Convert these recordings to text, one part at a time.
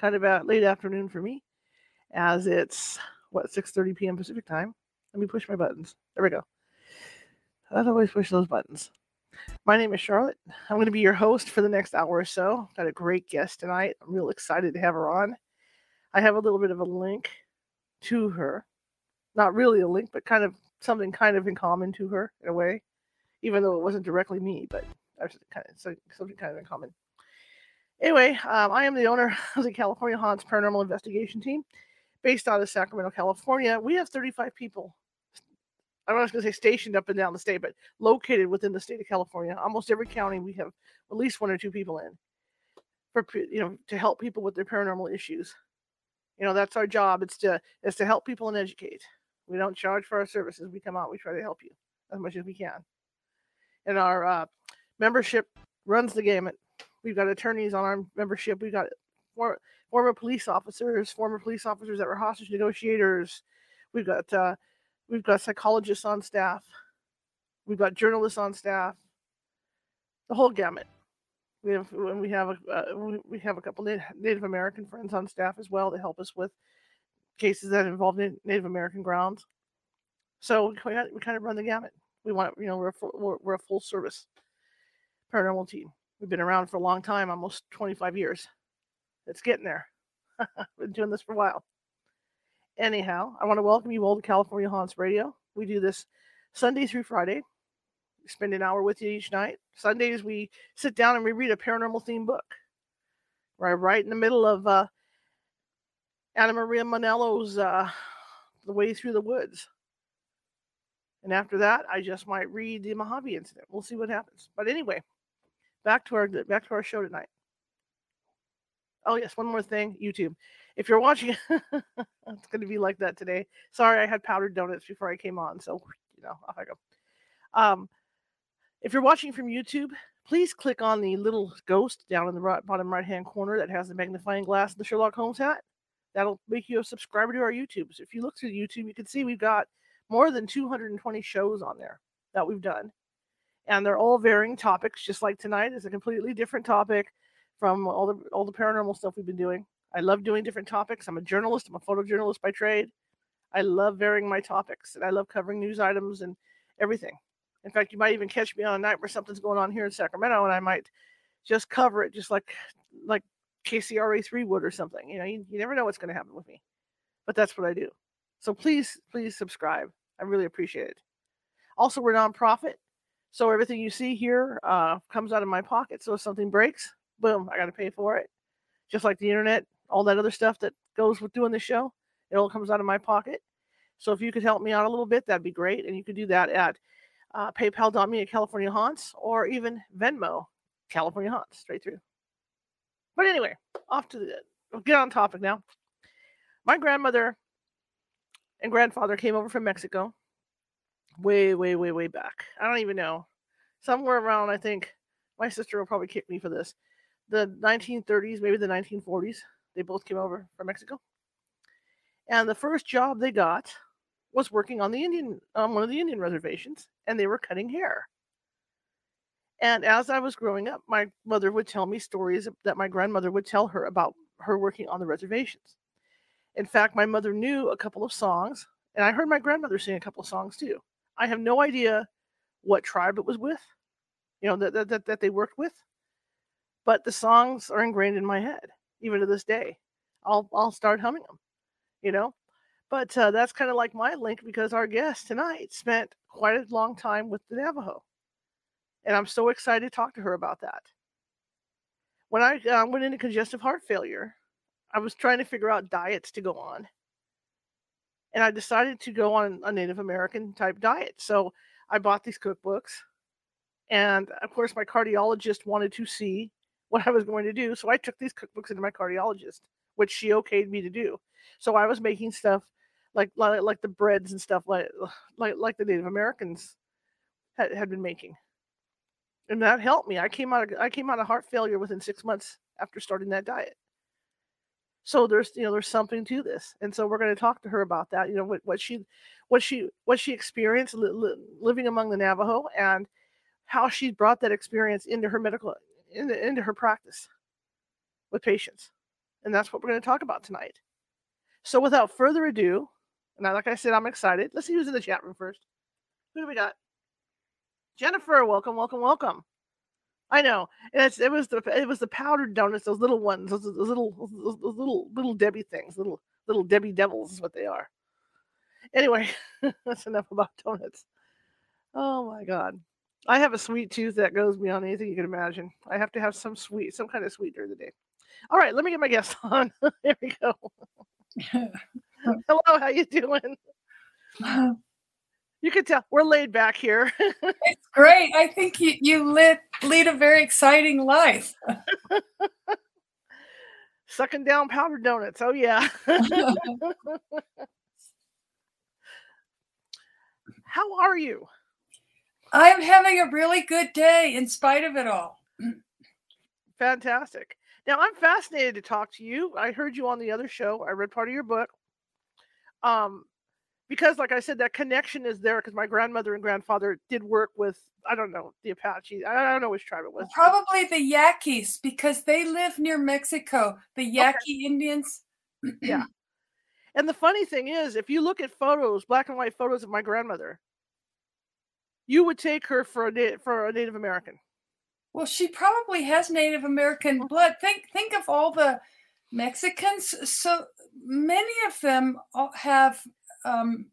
kind of about late afternoon for me, as it's what 6:30 p.m. Pacific time. Let me push my buttons. There we go. I always push those buttons. My name is Charlotte. I'm going to be your host for the next hour or so. Got a great guest tonight. I'm real excited to have her on. I have a little bit of a link to her. Not really a link, but kind of something kind of in common to her in a way, even though it wasn't directly me, but kind of something kind of in common. Anyway, um, I am the owner of the California Haunts Paranormal Investigation Team, based out of Sacramento, California. We have 35 people. I'm not going to say stationed up and down the state, but located within the state of California. Almost every county we have at least one or two people in, for you know, to help people with their paranormal issues. You know, that's our job. It's to is to help people and educate. We don't charge for our services. We come out, we try to help you as much as we can. And our uh, membership runs the gamut. We've got attorneys on our membership. We've got former, former police officers, former police officers that were hostage negotiators. We've got uh, we've got psychologists on staff. We've got journalists on staff. The whole gamut. We have when we have a uh, we have a couple Native American friends on staff as well to help us with cases that involve Native American grounds. So we, we kind of run the gamut. We want you know we're a we're, we're a full service paranormal team. We've been around for a long time, almost 25 years. It's getting there. been doing this for a while. Anyhow, I want to welcome you all to California Haunts Radio. We do this Sunday through Friday, spend an hour with you each night. Sundays we sit down and we read a paranormal themed book. Right, right in the middle of uh, Anna Maria Manello's uh, "The Way Through the Woods," and after that, I just might read the Mojave Incident. We'll see what happens. But anyway, back to our back to our show tonight. Oh yes, one more thing, YouTube. If you're watching, it's going to be like that today. Sorry, I had powdered donuts before I came on, so you know off I go. Um, if you're watching from YouTube, please click on the little ghost down in the right, bottom right hand corner that has the magnifying glass and the Sherlock Holmes hat. That'll make you a subscriber to our YouTube. So if you look through YouTube, you can see we've got more than 220 shows on there that we've done. And they're all varying topics, just like tonight is a completely different topic from all the all the paranormal stuff we've been doing. I love doing different topics. I'm a journalist, I'm a photojournalist by trade. I love varying my topics and I love covering news items and everything. In fact, you might even catch me on a night where something's going on here in Sacramento, and I might just cover it, just like like KCRA three would or something. You know, you, you never know what's going to happen with me, but that's what I do. So please, please subscribe. I really appreciate it. Also, we're nonprofit, so everything you see here uh, comes out of my pocket. So if something breaks, boom, I got to pay for it. Just like the internet, all that other stuff that goes with doing the show, it all comes out of my pocket. So if you could help me out a little bit, that'd be great. And you could do that at uh, paypal.me at California Haunts, or even Venmo, California Haunts, straight through. But anyway, off to the, we'll get on topic now. My grandmother and grandfather came over from Mexico way, way, way, way back. I don't even know. Somewhere around, I think, my sister will probably kick me for this. The 1930s, maybe the 1940s, they both came over from Mexico. And the first job they got was working on the Indian on one of the Indian reservations, and they were cutting hair. And as I was growing up, my mother would tell me stories that my grandmother would tell her about her working on the reservations. In fact, my mother knew a couple of songs, and I heard my grandmother sing a couple of songs too. I have no idea what tribe it was with, you know, that, that, that they worked with, but the songs are ingrained in my head, even to this day. I'll, I'll start humming them, you know. But uh, that's kind of like my link because our guest tonight spent quite a long time with the Navajo. And I'm so excited to talk to her about that. When I uh, went into congestive heart failure, I was trying to figure out diets to go on. And I decided to go on a Native American type diet. So I bought these cookbooks. And of course, my cardiologist wanted to see what I was going to do. So I took these cookbooks into my cardiologist which she okayed me to do. So I was making stuff like like, like the breads and stuff like like like the Native Americans had, had been making, and that helped me. I came out of I came out of heart failure within six months after starting that diet. So there's you know there's something to this, and so we're going to talk to her about that. You know what what she what she what she experienced li- li- living among the Navajo and how she brought that experience into her medical into, into her practice with patients. And that's what we're going to talk about tonight. So without further ado, and like I said, I'm excited. Let's see who's in the chat room first. Who do we got? Jennifer, welcome, welcome, welcome. I know. And it was the it was the powdered donuts, those little ones, those, those little those, those little little Debbie things, little little Debbie devils is what they are. Anyway, that's enough about donuts. Oh my god. I have a sweet tooth that goes beyond anything you can imagine. I have to have some sweet, some kind of sweet during the day. All right, let me get my guest on. there we go. Hello, how you doing? Uh, You can tell we're laid back here. it's great. I think you, you lit, lead a very exciting life. Sucking down powdered donuts. Oh yeah. how are you? I'm having a really good day in spite of it all. Fantastic. Now I'm fascinated to talk to you. I heard you on the other show. I read part of your book. Um, because like I said, that connection is there because my grandmother and grandfather did work with I don't know the Apache. I don't know which tribe it was. Probably the Yaquis because they live near Mexico. The Yaqui okay. Indians. yeah. And the funny thing is, if you look at photos, black and white photos of my grandmother, you would take her for a for a Native American. Well, she probably has Native American blood. Think think of all the Mexicans. So many of them have um,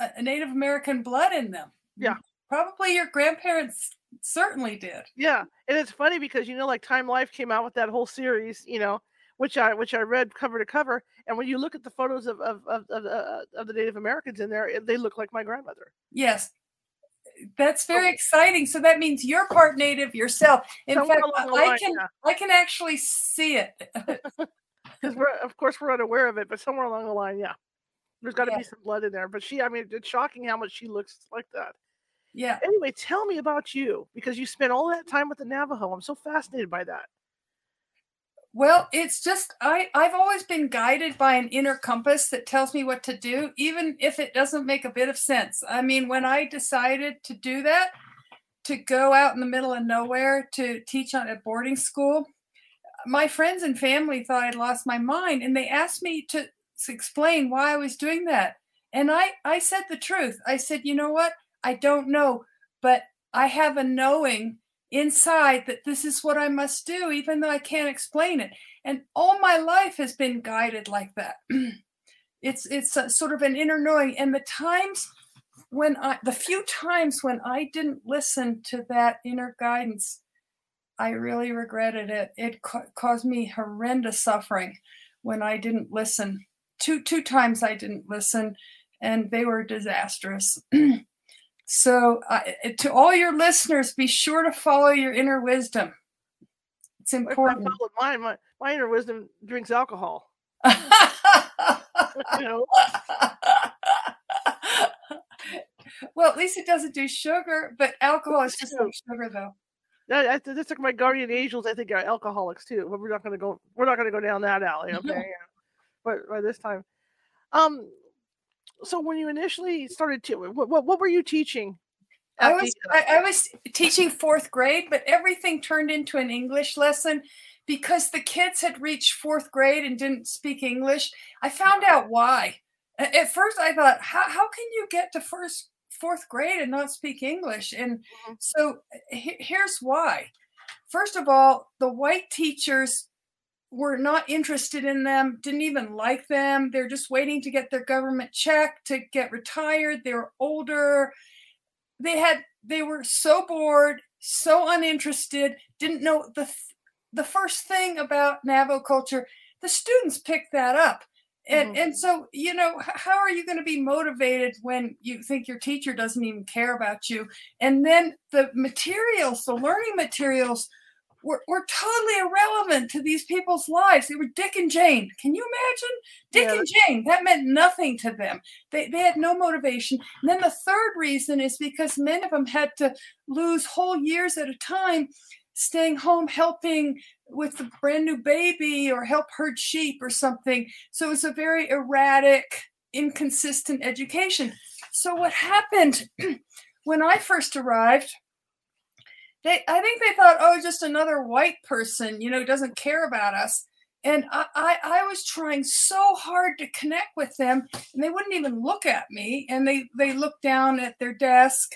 a Native American blood in them. Yeah, probably your grandparents certainly did. Yeah, and it's funny because you know, like Time Life came out with that whole series, you know, which I which I read cover to cover. And when you look at the photos of of of, of, uh, of the Native Americans in there, they look like my grandmother. Yes, that's very exciting. So that means you're part native yourself. In Somewhere fact, I line, can yeah. I can actually see it. Because we're of course we're unaware of it, but somewhere along the line, yeah, there's got to yeah. be some blood in there. But she, I mean, it's shocking how much she looks like that. Yeah. Anyway, tell me about you because you spent all that time with the Navajo. I'm so fascinated by that. Well, it's just I I've always been guided by an inner compass that tells me what to do even if it doesn't make a bit of sense. I mean, when I decided to do that, to go out in the middle of nowhere to teach on a boarding school, my friends and family thought I'd lost my mind and they asked me to, to explain why I was doing that. And I I said the truth. I said, "You know what? I don't know, but I have a knowing inside that this is what I must do, even though I can't explain it. And all my life has been guided like that. it's it's a, sort of an inner knowing. And the times when I, the few times when I didn't listen to that inner guidance, I really regretted it. It ca- caused me horrendous suffering when I didn't listen. Two two times I didn't listen, and they were disastrous. So, uh, to all your listeners, be sure to follow your inner wisdom. It's important. Mine, my, my inner wisdom drinks alcohol. you know? well, at least it doesn't do sugar, but alcohol is just like sugar, though. That's like my guardian angels. I think are alcoholics too. But we're not going to go. We're not going to go down that alley. Okay. But by this time, um, so when you initially started to what, what, what were you teaching I was I, I, was teaching fourth grade, but everything turned into an English lesson because the kids had reached fourth grade and didn't speak English. I found out why. At first, I thought, how how can you get to first fourth grade and not speak English? And mm-hmm. so here's why. First of all, the white teachers were not interested in them, didn't even like them. They're just waiting to get their government check to get retired. They're older. They had they were so bored, so uninterested, didn't know the the first thing about Navajo culture. The students picked that up. And, mm-hmm. and so you know how are you going to be motivated when you think your teacher doesn't even care about you and then the materials the learning materials were, were totally irrelevant to these people's lives. They were Dick and Jane. Can you imagine? Dick yeah. and Jane, that meant nothing to them. They, they had no motivation. And then the third reason is because many of them had to lose whole years at a time staying home helping with the brand new baby or help herd sheep or something. So it was a very erratic, inconsistent education. So what happened when I first arrived? They, I think they thought, oh, just another white person, you know, doesn't care about us. And I, I, I was trying so hard to connect with them, and they wouldn't even look at me. And they, they looked down at their desk,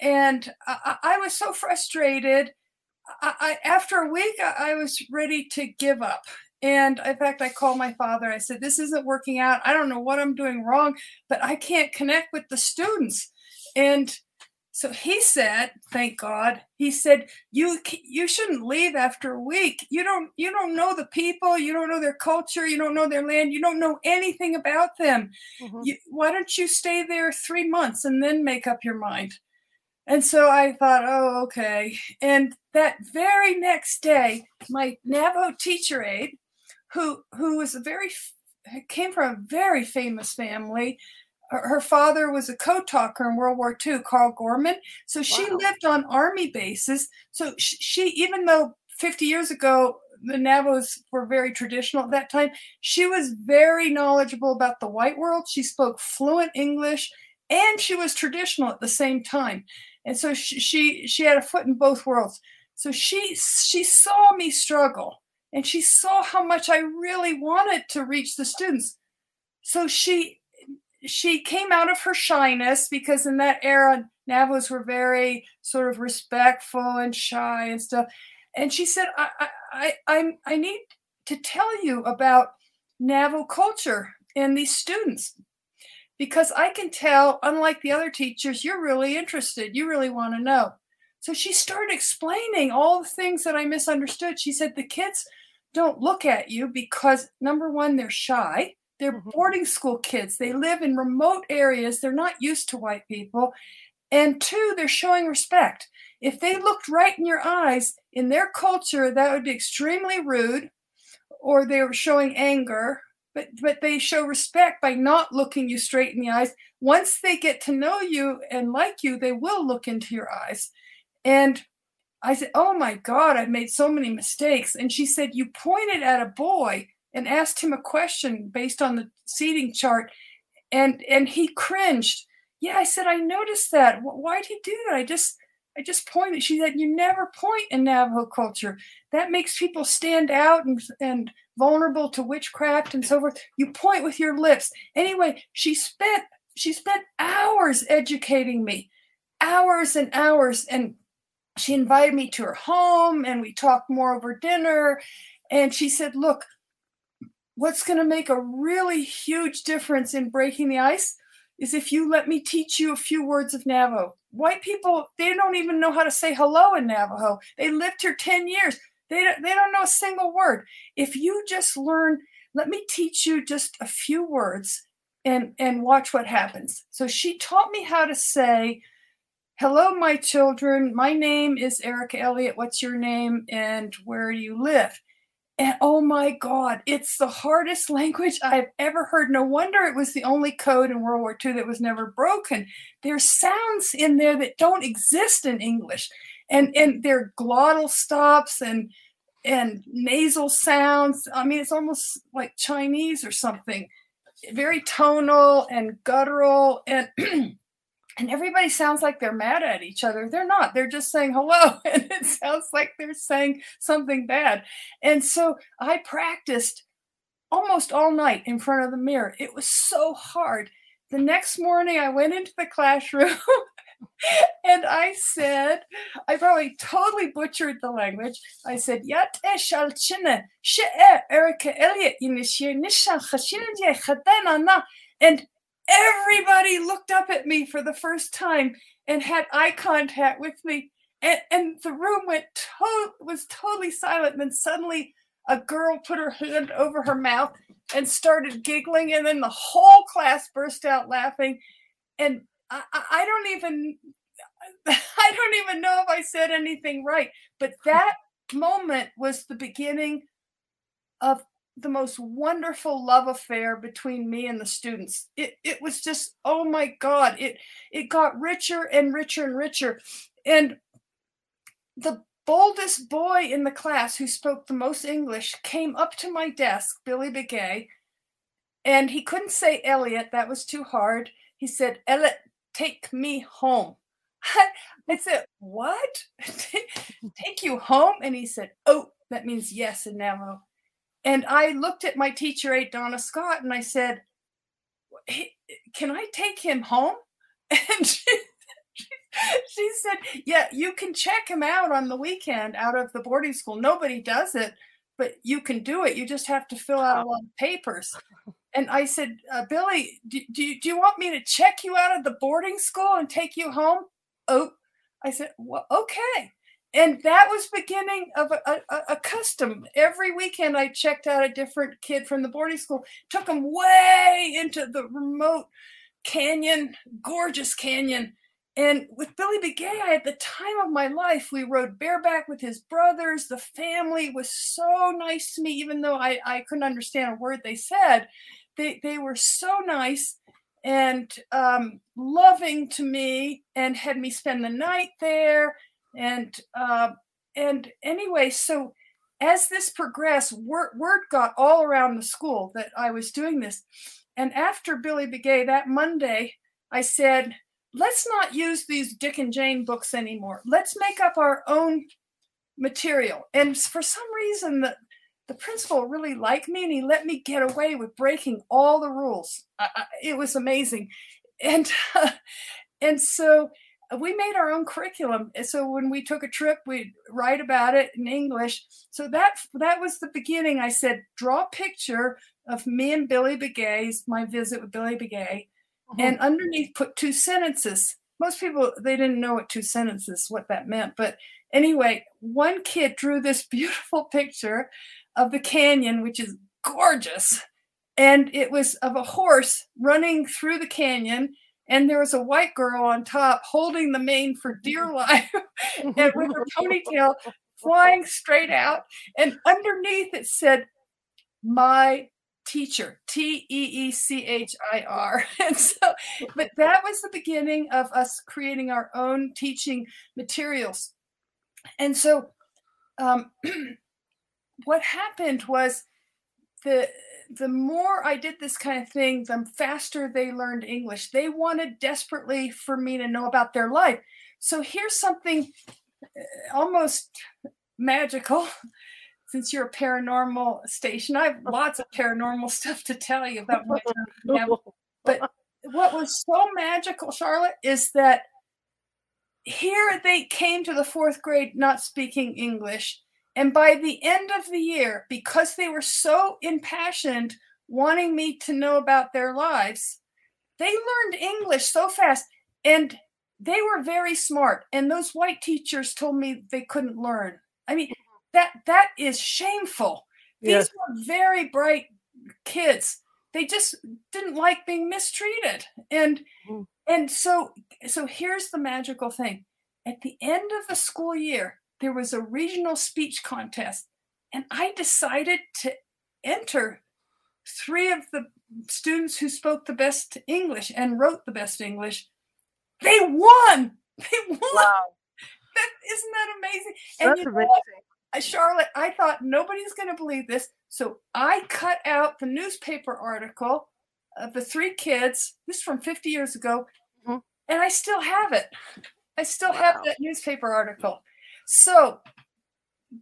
and I, I was so frustrated. I, I, after a week, I, I was ready to give up. And in fact, I called my father. I said, This isn't working out. I don't know what I'm doing wrong, but I can't connect with the students. And so he said, thank God, he said, you you shouldn't leave after a week. You don't you don't know the people, you don't know their culture, you don't know their land, you don't know anything about them. Mm-hmm. You, why don't you stay there three months and then make up your mind? And so I thought, oh, okay. And that very next day, my Navajo teacher aide, who who was a very came from a very famous family, her father was a code talker in World War II, Carl Gorman. So she wow. lived on army bases. So she, she, even though 50 years ago the Navajos were very traditional at that time, she was very knowledgeable about the white world. She spoke fluent English and she was traditional at the same time. And so she, she, she had a foot in both worlds. So she she saw me struggle and she saw how much I really wanted to reach the students. So she she came out of her shyness because in that era Navajos were very sort of respectful and shy and stuff. And she said, I I I I need to tell you about Navajo culture and these students because I can tell, unlike the other teachers, you're really interested. You really want to know. So she started explaining all the things that I misunderstood. She said the kids don't look at you because number one, they're shy. They're mm-hmm. boarding school kids. They live in remote areas. They're not used to white people. And two, they're showing respect. If they looked right in your eyes, in their culture, that would be extremely rude, or they were showing anger. But, but they show respect by not looking you straight in the eyes. Once they get to know you and like you, they will look into your eyes. And I said, Oh my God, I've made so many mistakes. And she said, You pointed at a boy and asked him a question based on the seating chart and and he cringed. Yeah i said i noticed that. Why did he do that? I just i just pointed. She said you never point in navajo culture. That makes people stand out and and vulnerable to witchcraft and so forth. You point with your lips. Anyway she spent she spent hours educating me hours and hours and she invited me to her home and we talked more over dinner. And she said look what's going to make a really huge difference in breaking the ice is if you let me teach you a few words of Navajo. White people, they don't even know how to say hello in Navajo. They lived here 10 years. They don't, they don't know a single word. If you just learn, let me teach you just a few words and, and watch what happens. So she taught me how to say, Hello, my children. My name is Erica Elliott. What's your name and where do you live? And oh my God, it's the hardest language I've ever heard. No wonder it was the only code in World War II that was never broken. There's sounds in there that don't exist in English. And and there are glottal stops and and nasal sounds. I mean, it's almost like Chinese or something. Very tonal and guttural and and everybody sounds like they're mad at each other. They're not. They're just saying hello, and it sounds like they're saying something bad. And so I practiced almost all night in front of the mirror. It was so hard. The next morning, I went into the classroom. and I said, I probably totally butchered the language. I said, Yat Erica Elliott, and everybody looked up at me for the first time and had eye contact with me. And, and the room went to- was totally silent. And then suddenly a girl put her hand over her mouth and started giggling. And then the whole class burst out laughing. And I, I don't even i don't even know if i said anything right. But that moment was the beginning of the most wonderful love affair between me and the students. It it was just oh my god, it it got richer and richer and richer. And the boldest boy in the class who spoke the most English came up to my desk, Billy Begay, and he couldn't say Elliott, that was too hard. He said, Elliot, take me home. I said, What? take you home? And he said, Oh, that means yes in Navajo. And I looked at my teacher aide, Donna Scott, and I said, Can I take him home? And she, she said, Yeah, you can check him out on the weekend out of the boarding school. Nobody does it, but you can do it. You just have to fill out a lot of papers. And I said, uh, Billy, do, do, do you want me to check you out of the boarding school and take you home? Oh, I said, well, okay. And that was beginning of a, a, a, custom. Every weekend, I checked out a different kid from the boarding school, took them way into the remote canyon, gorgeous canyon. And with Billy Begay, I had the time of my life. We rode bareback with his brothers. The family was so nice to me, even though I, I couldn't understand a word they said. They, they were so nice and um, loving to me and had me spend the night there. And uh, and anyway, so as this progressed, word, word got all around the school that I was doing this. And after Billy Begay that Monday, I said, let's not use these Dick and Jane books anymore. Let's make up our own material. And for some reason, the, the principal really liked me and he let me get away with breaking all the rules. I, I, it was amazing. And uh, and so we made our own curriculum. So when we took a trip, we'd write about it in English. So that that was the beginning. I said, draw a picture of me and Billy Begay's my visit with Billy Begay, uh-huh. and underneath put two sentences. Most people they didn't know what two sentences what that meant, but anyway, one kid drew this beautiful picture of the canyon, which is gorgeous. And it was of a horse running through the canyon, and there was a white girl on top holding the mane for dear life, and with her ponytail flying straight out. And underneath it said, My teacher, T E E C H I R. And so, but that was the beginning of us creating our own teaching materials. And so, um, what happened was the the more I did this kind of thing, the faster they learned English. They wanted desperately for me to know about their life. So here's something uh, almost magical. Since you're a paranormal station, I have lots of paranormal stuff to tell you about my. But what was so magical, Charlotte, is that here they came to the fourth grade not speaking English and by the end of the year, because they were so impassioned wanting me to know about their lives, they learned English so fast and they were very smart. And those white teachers told me they couldn't learn. I mean, that that is shameful. These yes. were very bright kids. They just didn't like being mistreated. And mm. and so so here's the magical thing. At the end of the school year, there was a regional speech contest, and I decided to enter three of the students who spoke the best English and wrote the best English. They won. They won. Wow. That, isn't that amazing? That's and amazing. Know, Charlotte, I thought nobody's going to believe this. So I cut out the newspaper article of the three kids. This is from 50 years ago. Mm-hmm. And I still have it. I still wow. have that newspaper article. So,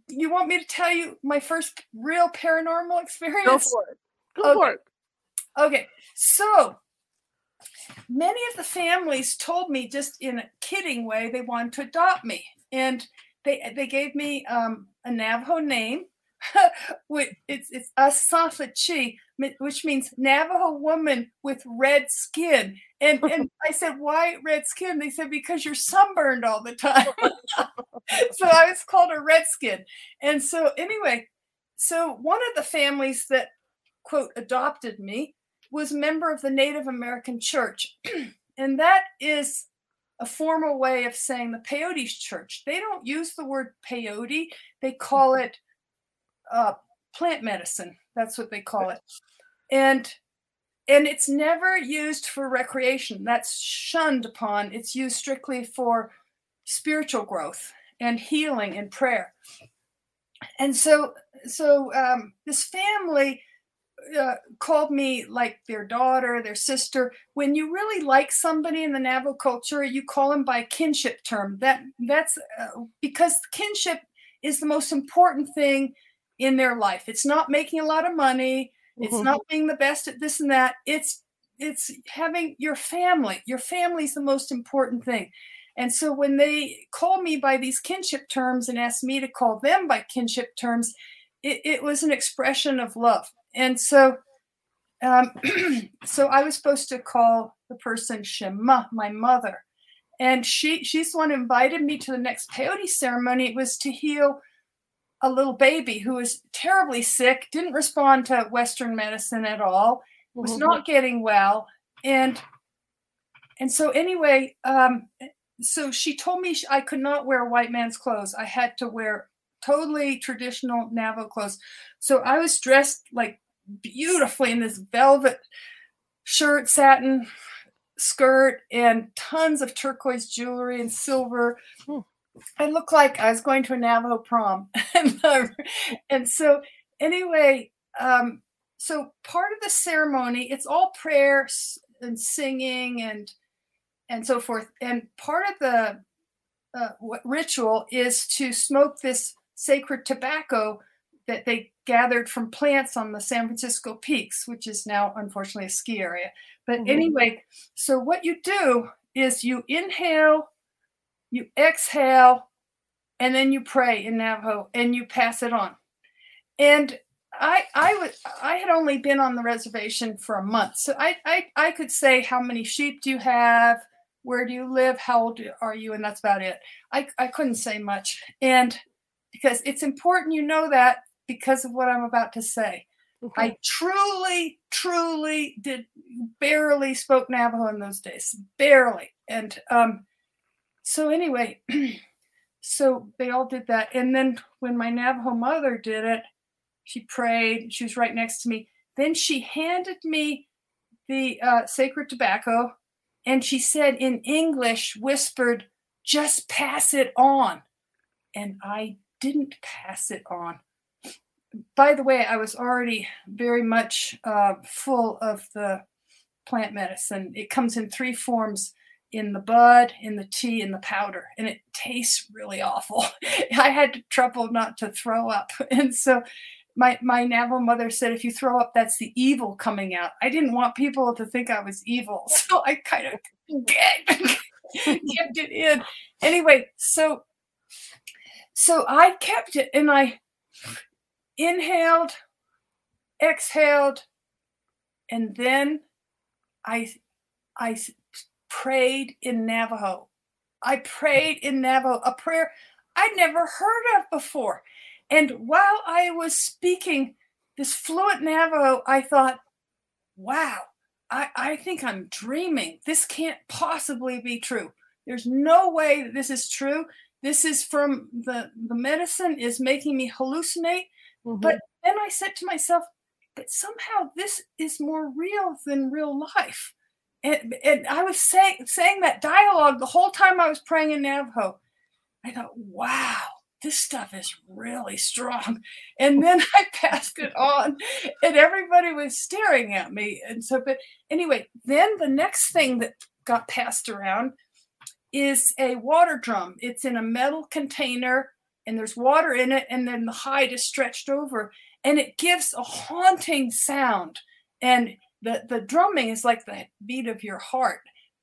you want me to tell you my first real paranormal experience? Go for it. Go okay. for it. Okay. So, many of the families told me just in a kidding way they wanted to adopt me. And they they gave me um, a Navajo name it's it's Asafachi, which means Navajo woman with red skin. And and I said, why red skin? They said because you're sunburned all the time. so I was called a redskin. And so anyway, so one of the families that quote adopted me was member of the Native American Church, and that is a formal way of saying the peyote church. They don't use the word peyote, they call it uh, plant medicine. That's what they call it. And and it's never used for recreation. That's shunned upon. It's used strictly for spiritual growth and healing and prayer. And so so um, this family uh, called me like their daughter, their sister. When you really like somebody in the Navajo culture, you call them by kinship term. That that's uh, because kinship is the most important thing in their life. It's not making a lot of money. It's mm-hmm. not being the best at this and that. It's it's having your family. Your family is the most important thing. And so when they call me by these kinship terms and ask me to call them by kinship terms, it, it was an expression of love and so um, so I was supposed to call the person Shema, my mother, and she she's the one who invited me to the next peyote ceremony. It was to heal a little baby who was terribly sick, didn't respond to Western medicine at all, was mm-hmm. not getting well, and and so anyway, um, so she told me I could not wear white man's clothes. I had to wear totally traditional Navajo clothes. So I was dressed like beautifully in this velvet shirt, satin skirt, and tons of turquoise jewelry and silver. Hmm. I looked like I was going to a Navajo prom. and so, anyway, um, so part of the ceremony, it's all prayer and singing and and so forth. And part of the uh, ritual is to smoke this sacred tobacco that they gathered from plants on the San Francisco peaks, which is now unfortunately a ski area. But mm-hmm. anyway, so what you do is you inhale, you exhale, and then you pray in Navajo and you pass it on. And I I was I had only been on the reservation for a month, so I I, I could say how many sheep do you have, where do you live, how old are you, and that's about it. I I couldn't say much, and because it's important you know that because of what I'm about to say. Okay. I truly, truly did barely spoke Navajo in those days, barely. And um, so anyway, so they all did that. And then when my Navajo mother did it, she prayed. She was right next to me. Then she handed me the uh, sacred tobacco, and she said in English, whispered, "Just pass it on." And I didn't pass it on. By the way, I was already very much uh, full of the plant medicine. It comes in three forms in the bud, in the tea, in the powder, and it tastes really awful. I had trouble not to throw up. And so my my Navajo mother said, if you throw up, that's the evil coming out. I didn't want people to think I was evil. So I kind of kept it in. Anyway, so so I kept it and I inhaled, exhaled, and then I I prayed in Navajo. I prayed in Navajo, a prayer I'd never heard of before. And while I was speaking this fluent Navajo, I thought, wow, I, I think I'm dreaming. This can't possibly be true. There's no way that this is true this is from the the medicine is making me hallucinate mm-hmm. but then i said to myself but somehow this is more real than real life and, and i was saying saying that dialogue the whole time i was praying in navajo i thought wow this stuff is really strong and then i passed it on and everybody was staring at me and so but anyway then the next thing that got passed around is a water drum. It's in a metal container and there's water in it, and then the hide is stretched over, and it gives a haunting sound. And the, the drumming is like the beat of your heart,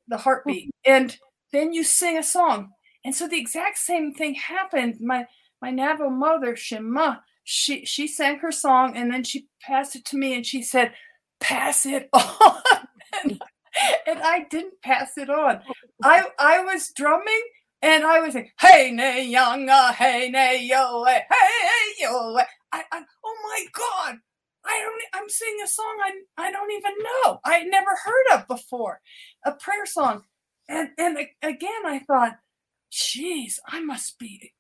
the mm-hmm. heartbeat. And then you sing a song. And so the exact same thing happened. My my Navajo mother, Shema, she she sang her song and then she passed it to me and she said, Pass it on. and and I didn't pass it on. I I was drumming and I was like, hey nay young, hey nay yo, hey, hey yo. I, I oh my god, I don't I'm singing a song I I don't even know. I never heard of before. A prayer song. and and again I thought, geez, I must be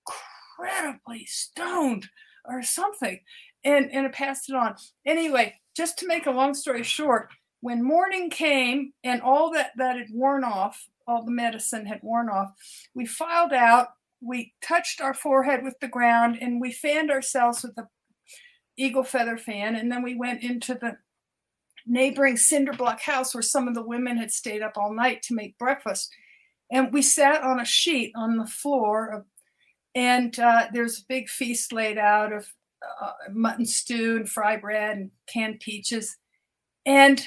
incredibly stoned or something. And and I passed it on. Anyway, just to make a long story short, when morning came and all that that had worn off, all the medicine had worn off, we filed out, we touched our forehead with the ground, and we fanned ourselves with a eagle feather fan, and then we went into the neighboring cinder block house where some of the women had stayed up all night to make breakfast. And we sat on a sheet on the floor, of, and uh, there's a big feast laid out of uh, mutton stew and fry bread and canned peaches. And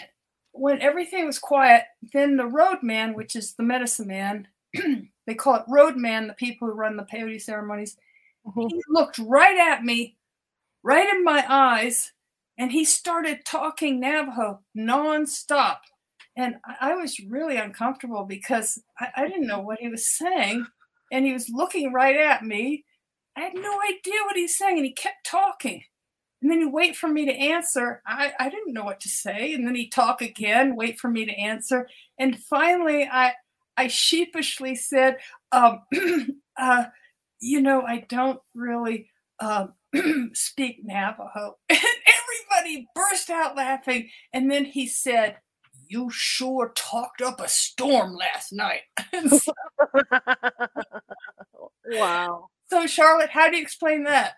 when everything was quiet, then the roadman, which is the medicine man, they call it roadman, the people who run the peyote ceremonies, mm-hmm. he looked right at me, right in my eyes, and he started talking Navajo nonstop. And I was really uncomfortable because I, I didn't know what he was saying. And he was looking right at me. I had no idea what he was saying. And he kept talking. And then he'd wait for me to answer. I, I didn't know what to say. And then he'd talk again, wait for me to answer. And finally, I, I sheepishly said, um, uh, You know, I don't really um, speak Navajo. And everybody burst out laughing. And then he said, You sure talked up a storm last night. so, wow. So, Charlotte, how do you explain that?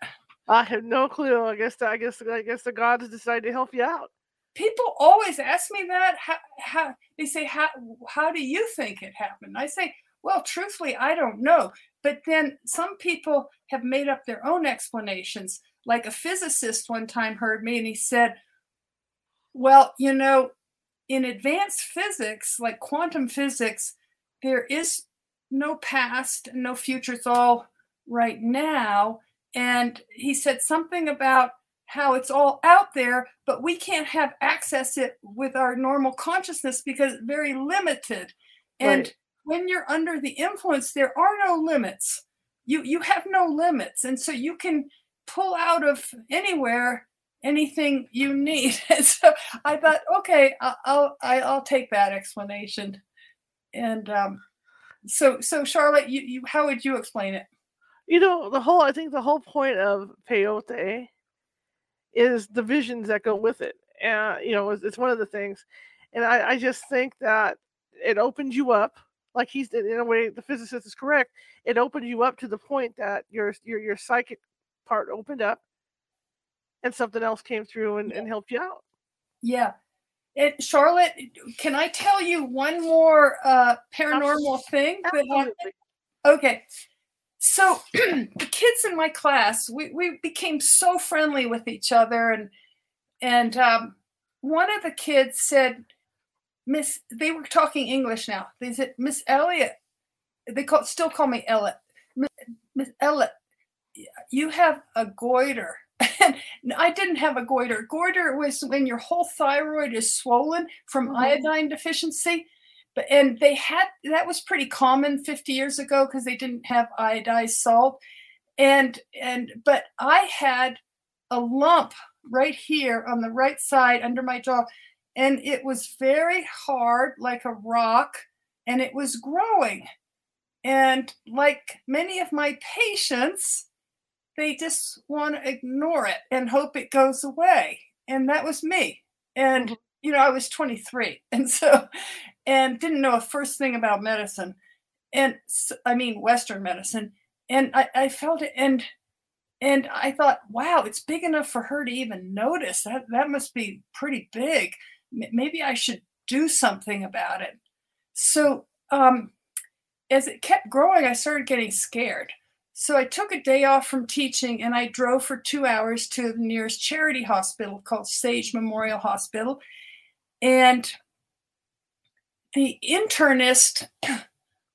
I have no clue. I guess I guess I guess the gods decided to help you out. People always ask me that. How, how they say how how do you think it happened? I say, well, truthfully, I don't know. But then some people have made up their own explanations. Like a physicist one time heard me and he said, well, you know, in advanced physics, like quantum physics, there is no past, no future. It's all right now and he said something about how it's all out there, but we can't have access it with our normal consciousness because it's very limited. And right. When you're under the influence, there are no limits. You you have no limits, and so you can pull out of anywhere anything you need. And so I thought, okay, I'll I'll, I'll take that explanation. And um, so so Charlotte, you, you how would you explain it? You know, the whole I think the whole point of peyote is the visions that go with it. And you know, it's, it's one of the things. And I, I just think that it opens you up, like he's in a way the physicist is correct. It opened you up to the point that your your your psychic part opened up and something else came through and, and helped you out. Yeah. And Charlotte, can I tell you one more uh, paranormal thing? Absolutely. Okay. So the kids in my class, we, we became so friendly with each other, and and um, one of the kids said, "Miss," they were talking English now. They said, "Miss Elliott, they call, still call me Elliott. Miss Elliott, you have a goiter. And I didn't have a goiter. Goiter was when your whole thyroid is swollen from mm-hmm. iodine deficiency but and they had that was pretty common 50 years ago because they didn't have iodized salt and and but i had a lump right here on the right side under my jaw and it was very hard like a rock and it was growing. And like many of my patients they just want to ignore it and hope it goes away. And that was me. And mm-hmm. you know i was 23 and so and didn't know a first thing about medicine. And i mean western medicine. And i, I felt it and and i thought wow it's big enough for her to even notice. That that must be pretty big maybe i should do something about it. So um as it kept growing i started getting scared. So i took a day off from teaching and i drove for two hours to the nearest charity hospital called sage memorial hospital. And the internist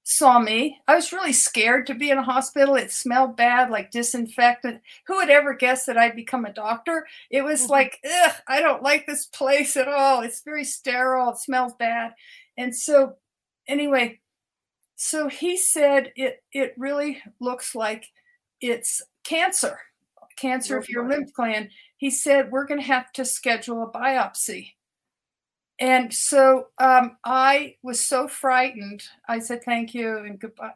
saw me. I was really scared to be in a hospital. It smelled bad, like disinfectant. Who would ever guess that I'd become a doctor? It was mm-hmm. like, ugh, I don't like this place at all. It's very sterile. It smells bad. And so, anyway, so he said it it really looks like it's cancer, cancer of your lymph gland. He said we're going to have to schedule a biopsy. And so um, I was so frightened. I said thank you and goodbye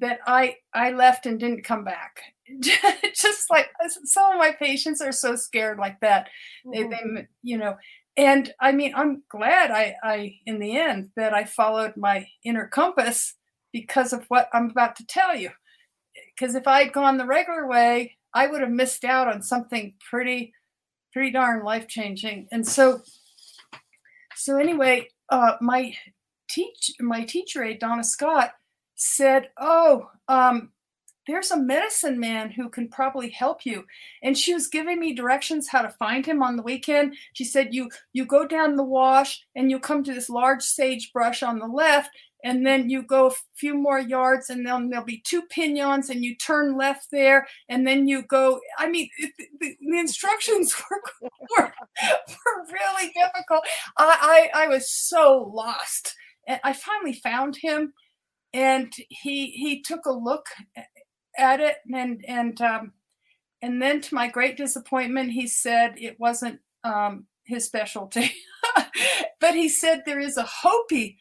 that I I left and didn't come back. Just like some of my patients are so scared like that. They, Mhm. they you know, and I mean I'm glad I I in the end that I followed my inner compass because of what I'm about to tell you. Because if I had gone the regular way, I would have missed out on something pretty pretty darn life changing. And so so anyway, uh, my teach my teacher aide Donna Scott said, "Oh, um, there's a medicine man who can probably help you." And she was giving me directions how to find him on the weekend. She said, "You you go down the wash and you come to this large sagebrush on the left." And then you go a few more yards, and then there'll be two pinyons, and you turn left there, and then you go. I mean, it, the, the instructions were, were, were really difficult. I, I I was so lost. And I finally found him, and he he took a look at it, and and um, and then to my great disappointment, he said it wasn't um, his specialty, but he said there is a Hopi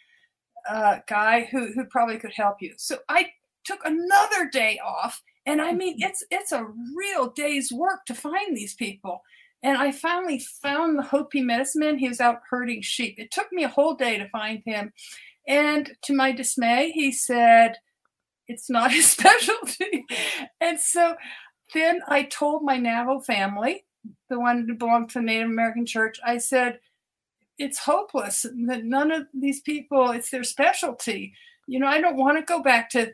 uh, guy who who probably could help you. So I took another day off, and I mean it's it's a real day's work to find these people. And I finally found the Hopi medicine man. He was out herding sheep. It took me a whole day to find him. And to my dismay, he said, it's not his specialty. And so then I told my Navajo family, the one who belonged to the Native American church, I said, it's hopeless that none of these people, it's their specialty. You know, I don't want to go back to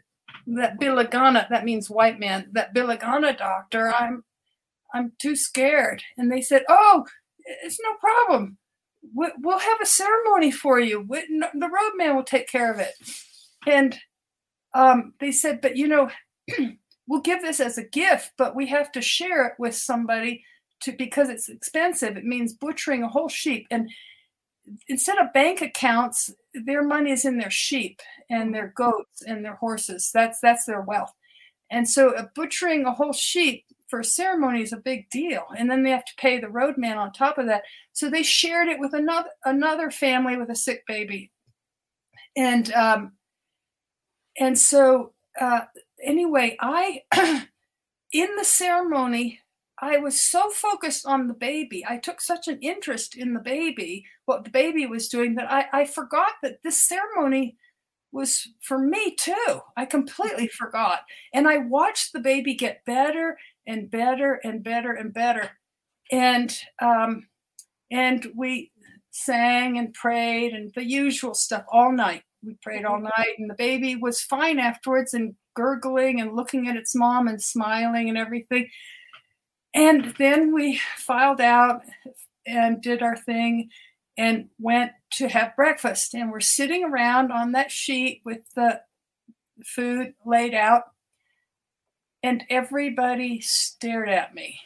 that Bilagana, that means white man, that Bilagana doctor. I'm I'm too scared. And they said, "Oh, it's no problem. We- We'll have a ceremony for you. The roadman will take care of it." And um, they said, "But you know, we'll give this as a gift, but we have to share it with somebody to because it's expensive. It means butchering a whole sheep and." Instead of bank accounts, their money is in their sheep and their goats and their horses. That's that's their wealth. And so uh, butchering a whole sheep for a ceremony is a big deal. And then they have to pay the roadman on top of that. So they shared it with another another family with a sick baby. And um and so uh anyway, I in the ceremony I was so focused on the baby. I took such an interest in the baby, what the baby was doing, that I, I forgot that this ceremony was for me too. I completely forgot. And I watched the baby get better and better and better and better. And um, and we sang and prayed and the usual stuff all night. We prayed all night, and the baby was fine afterwards and gurgling and looking at its mom and smiling and everything. And then we filed out and did our thing and went to have breakfast. And we're sitting around on that sheet with the food laid out. And everybody stared at me.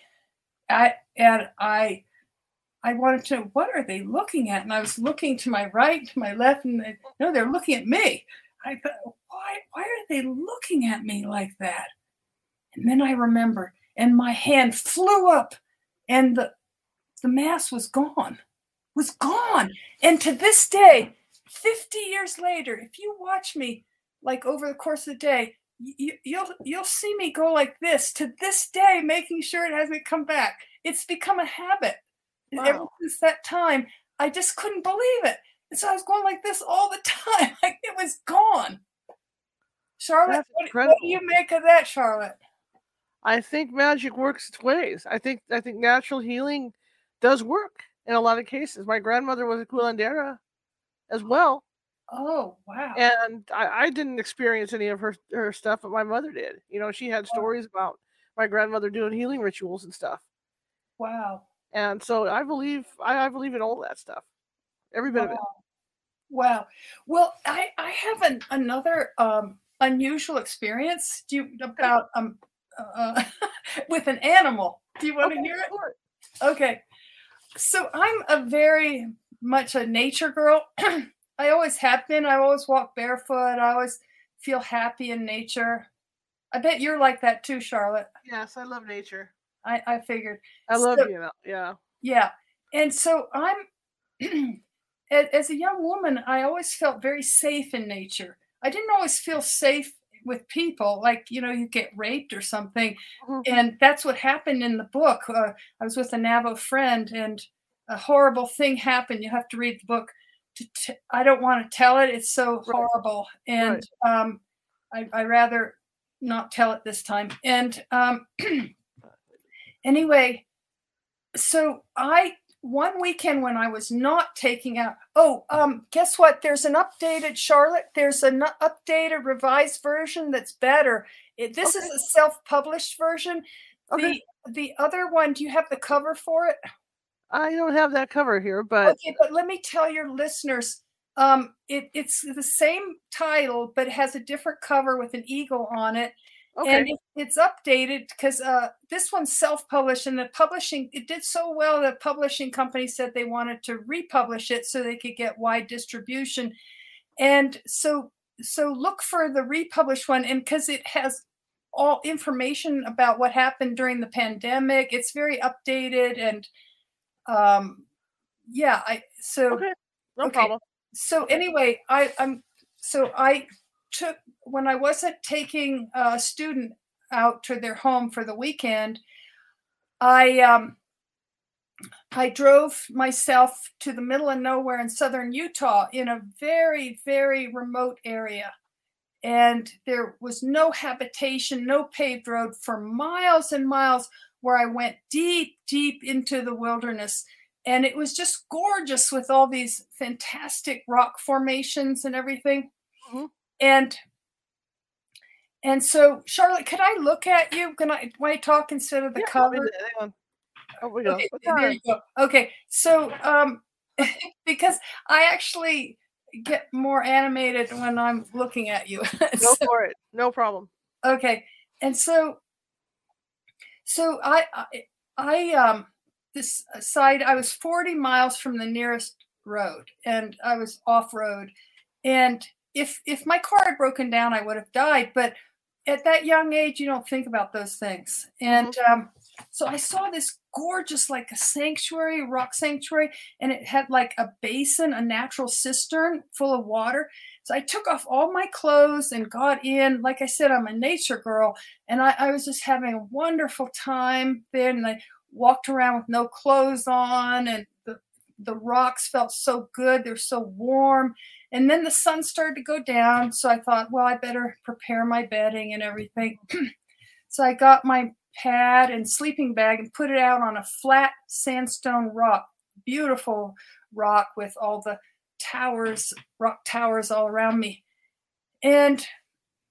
I and I I wanted to know what are they looking at? And I was looking to my right, to my left, and they, no, they're looking at me. I thought, why why are they looking at me like that? And then I remembered, and my hand flew up, and the the mass was gone, was gone. And to this day, 50 years later, if you watch me like over the course of the day, you, you'll you'll see me go like this to this day, making sure it hasn't come back. It's become a habit. And Ever since that time, I just couldn't believe it. And so I was going like this all the time. Like it was gone. Charlotte, what, what do you make of that, Charlotte? I think magic works its ways. I think I think natural healing does work in a lot of cases. My grandmother was a curandera as well, Oh wow. and I, I didn't experience any of her her stuff, but my mother did. You know, she had stories about my grandmother doing healing rituals and stuff, Wow. and so I believe I, I believe in all that stuff, every bit of it. Wow. Wow. Well, I I have an, another um unusual experience. Do you about um uh, with an animal? Do you want to Okay, hear it? sure. Okay. So I'm a very much a nature girl. I always have been. I always walk barefoot. I always feel happy in nature. I bet you're like that too, Charlotte. Yes, I love nature. I, I figured. I love So- you. Yeah. Yeah. And so I'm as a young woman, I always felt very safe in nature. I didn't always feel safe with people like you know you get raped or something mm-hmm. and that's what happened in the book uh, i was with a navajo friend and a horrible thing happened you have to read the book to t- I don't want to tell it it's so right. horrible and right. um I, I rather not tell it this time and um anyway so i one weekend when I was not taking out. Oh, um, guess what? There's an updated Charlotte. There's an updated revised version that's better. It, this okay. is a self-published version. Okay. The the other one. Do you have the cover for it? I don't have that cover here, but okay. But let me tell your listeners. Um, it, it's the same title, but it has a different cover with an eagle on it. Okay. And it, it's updated because uh, this one's self-published, and the publishing it did so well. that publishing company said they wanted to republish it so they could get wide distribution, and so so look for the republished one, and because it has all information about what happened during the pandemic, it's very updated and um, yeah. I so okay, no okay. problem. So anyway, I I'm so I took when I wasn't taking a student out to their home for the weekend, I um, I drove myself to the middle of nowhere in southern Utah in a very very remote area, and there was no habitation, no paved road for miles and miles. Where I went deep deep into the wilderness. And it was just gorgeous with all these fantastic rock formations and everything. Mm-hmm. And and so, Charlotte, could I look at you? Can I when I talk instead of the yeah, cover? Oh, we go. Okay, there you go. Okay, so um, because I actually get more animated when I'm looking at you. Go for it. No problem. Okay, and so, so I, I, I um, this side I was 40 miles from the nearest road, and I was off road, and if if my car had broken down, I would have died. But at that young age, you don't think about those things. And mm-hmm. um, so I saw this gorgeous, like a sanctuary, rock sanctuary, and it had like a basin, a natural cistern full of water. So I took off all my clothes and got in. Like I said, I'm a nature girl, and I, I was just having a wonderful time there. And I walked around with no clothes on, and the the rocks felt so good. They're so warm and then the sun started to go down. So I thought, well, I better prepare my bedding and everything. so I got my pad and sleeping bag and put it out on a flat sandstone rock, beautiful rock with all the towers, rock towers all around me. And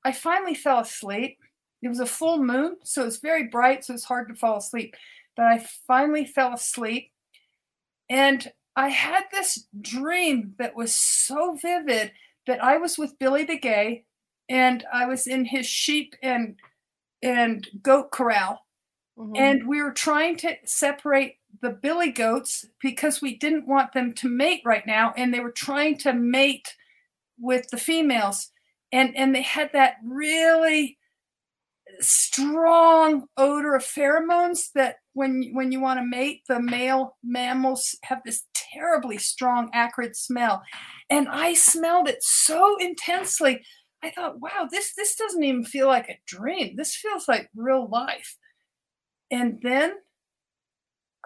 I finally fell asleep. It was a full moon, so it was very bright, so it's hard to fall asleep. But I finally fell asleep. And I had this dream that was so vivid that I was with Billy Begay and I was in his sheep and and goat corral. Mm-hmm. And we were trying to separate the billy goats because we didn't want them to mate right now and they were trying to mate with the females and and they had that really strong odor of pheromones that when when you want to mate the male mammals have this terribly strong acrid smell and i smelled it so intensely. I thought wow this this doesn't even feel like a dream. This feels like real life. And then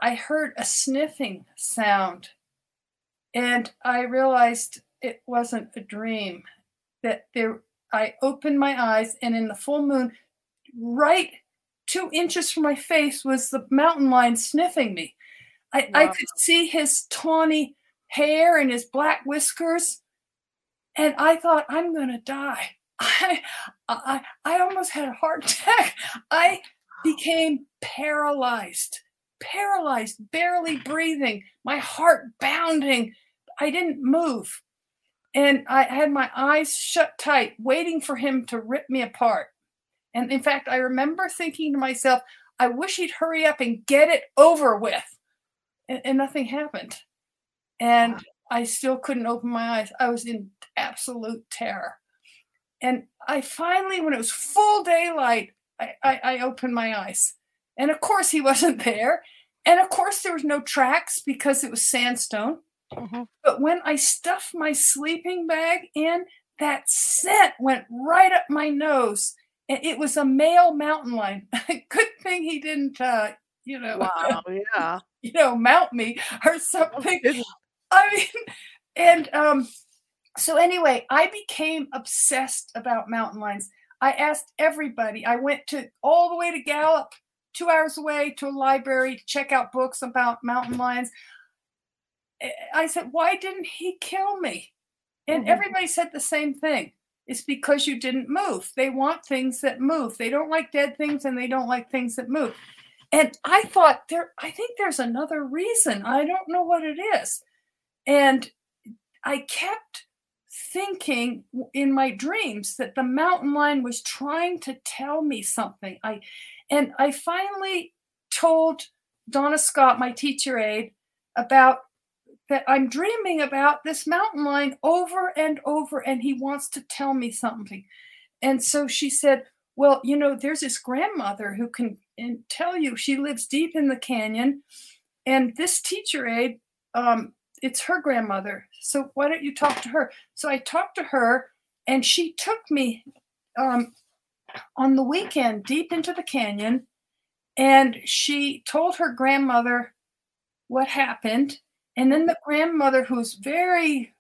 i heard a sniffing sound and i realized it wasn't a dream that there i opened my eyes and in the full moon right two inches from my face was the mountain lion sniffing me. I, wow. I could see his tawny hair and his black whiskers. And I thought, I'm going to die. I, I, I almost had a heart attack. I became paralyzed, paralyzed, barely breathing, my heart bounding. I didn't move. And I had my eyes shut tight, waiting for him to rip me apart. And in fact, I remember thinking to myself, I wish he'd hurry up and get it over with. And, and nothing happened. And wow. I still couldn't open my eyes. I was in absolute terror. And I finally, when it was full daylight, I, I, I opened my eyes. And of course, he wasn't there. And of course, there was no tracks because it was sandstone. Mhm. But when I stuffed my sleeping bag in, that scent went right up my nose. And it was a male mountain lion. Good thing he didn't, uh, you know, Wow. Yeah. you know, mount me or something. I mean, and um, so anyway, I became obsessed about mountain lions. I asked everybody. I went to all the way to Gallup, two hours away to a library to check out books about mountain lions. I- said, why didn't he kill me? And Mhm. everybody said the same thing. It's because you didn't move. They want things that move. They don't like dead things and they don't like things that move. And I thought there, I think there's another reason. I don't know what it is. And I kept thinking in my dreams that the mountain lion was trying to tell me something. I and I finally told Donna Scott, my teacher aide, about that I'm dreaming about this mountain lion over and over, and he wants to tell me something. And so she said, Well, you know, there's this grandmother who can and tell you she lives deep in the canyon. And this teacher aide, um, it's her grandmother. So why don't you talk to her? So I talked to her, and she took me um, on the weekend deep into the canyon. And she told her grandmother what happened. And then the grandmother, who's very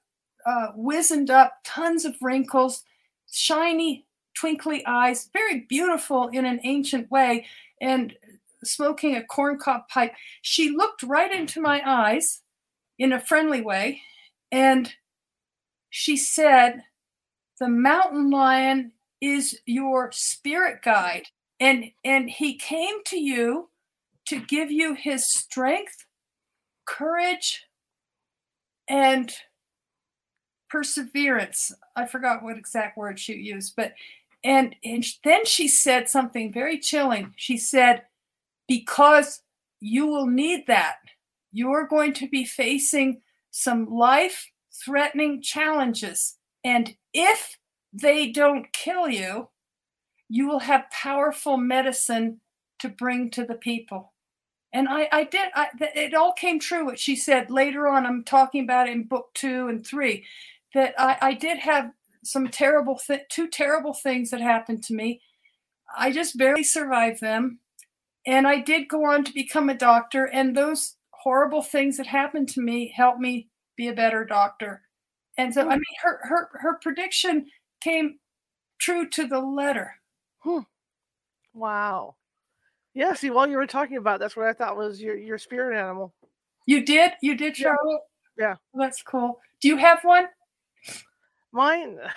uh, wizened up, tons of wrinkles, shiny, twinkly eyes, very beautiful in an ancient way, and smoking a corncob pipe, she looked right into my eyes in a friendly way. And she said, The mountain lion is your spirit guide. And, and he came to you to give you his strength, courage, and perseverance. I forgot what exact word she used, but and and then she said something very chilling. She said, "Because you will need that. You are going to be facing some life-threatening challenges, and if they don't kill you, you will have powerful medicine to bring to the people." And I, I did. I, it all came true. What she said later on. I'm talking about in book two and three. That I, I did have some terrible, th- two terrible things that happened to me. I just barely survived them, and I did go on to become a doctor. And those horrible things that happened to me helped me be a better doctor. And so, I hmm. mean, her her her prediction came true to the letter. Wow. Yeah. See, while you were talking about, that's what I thought was your your spirit animal. You did, you did, Yeah. Charlotte. Yeah. that's cool. Do you have one? Mine.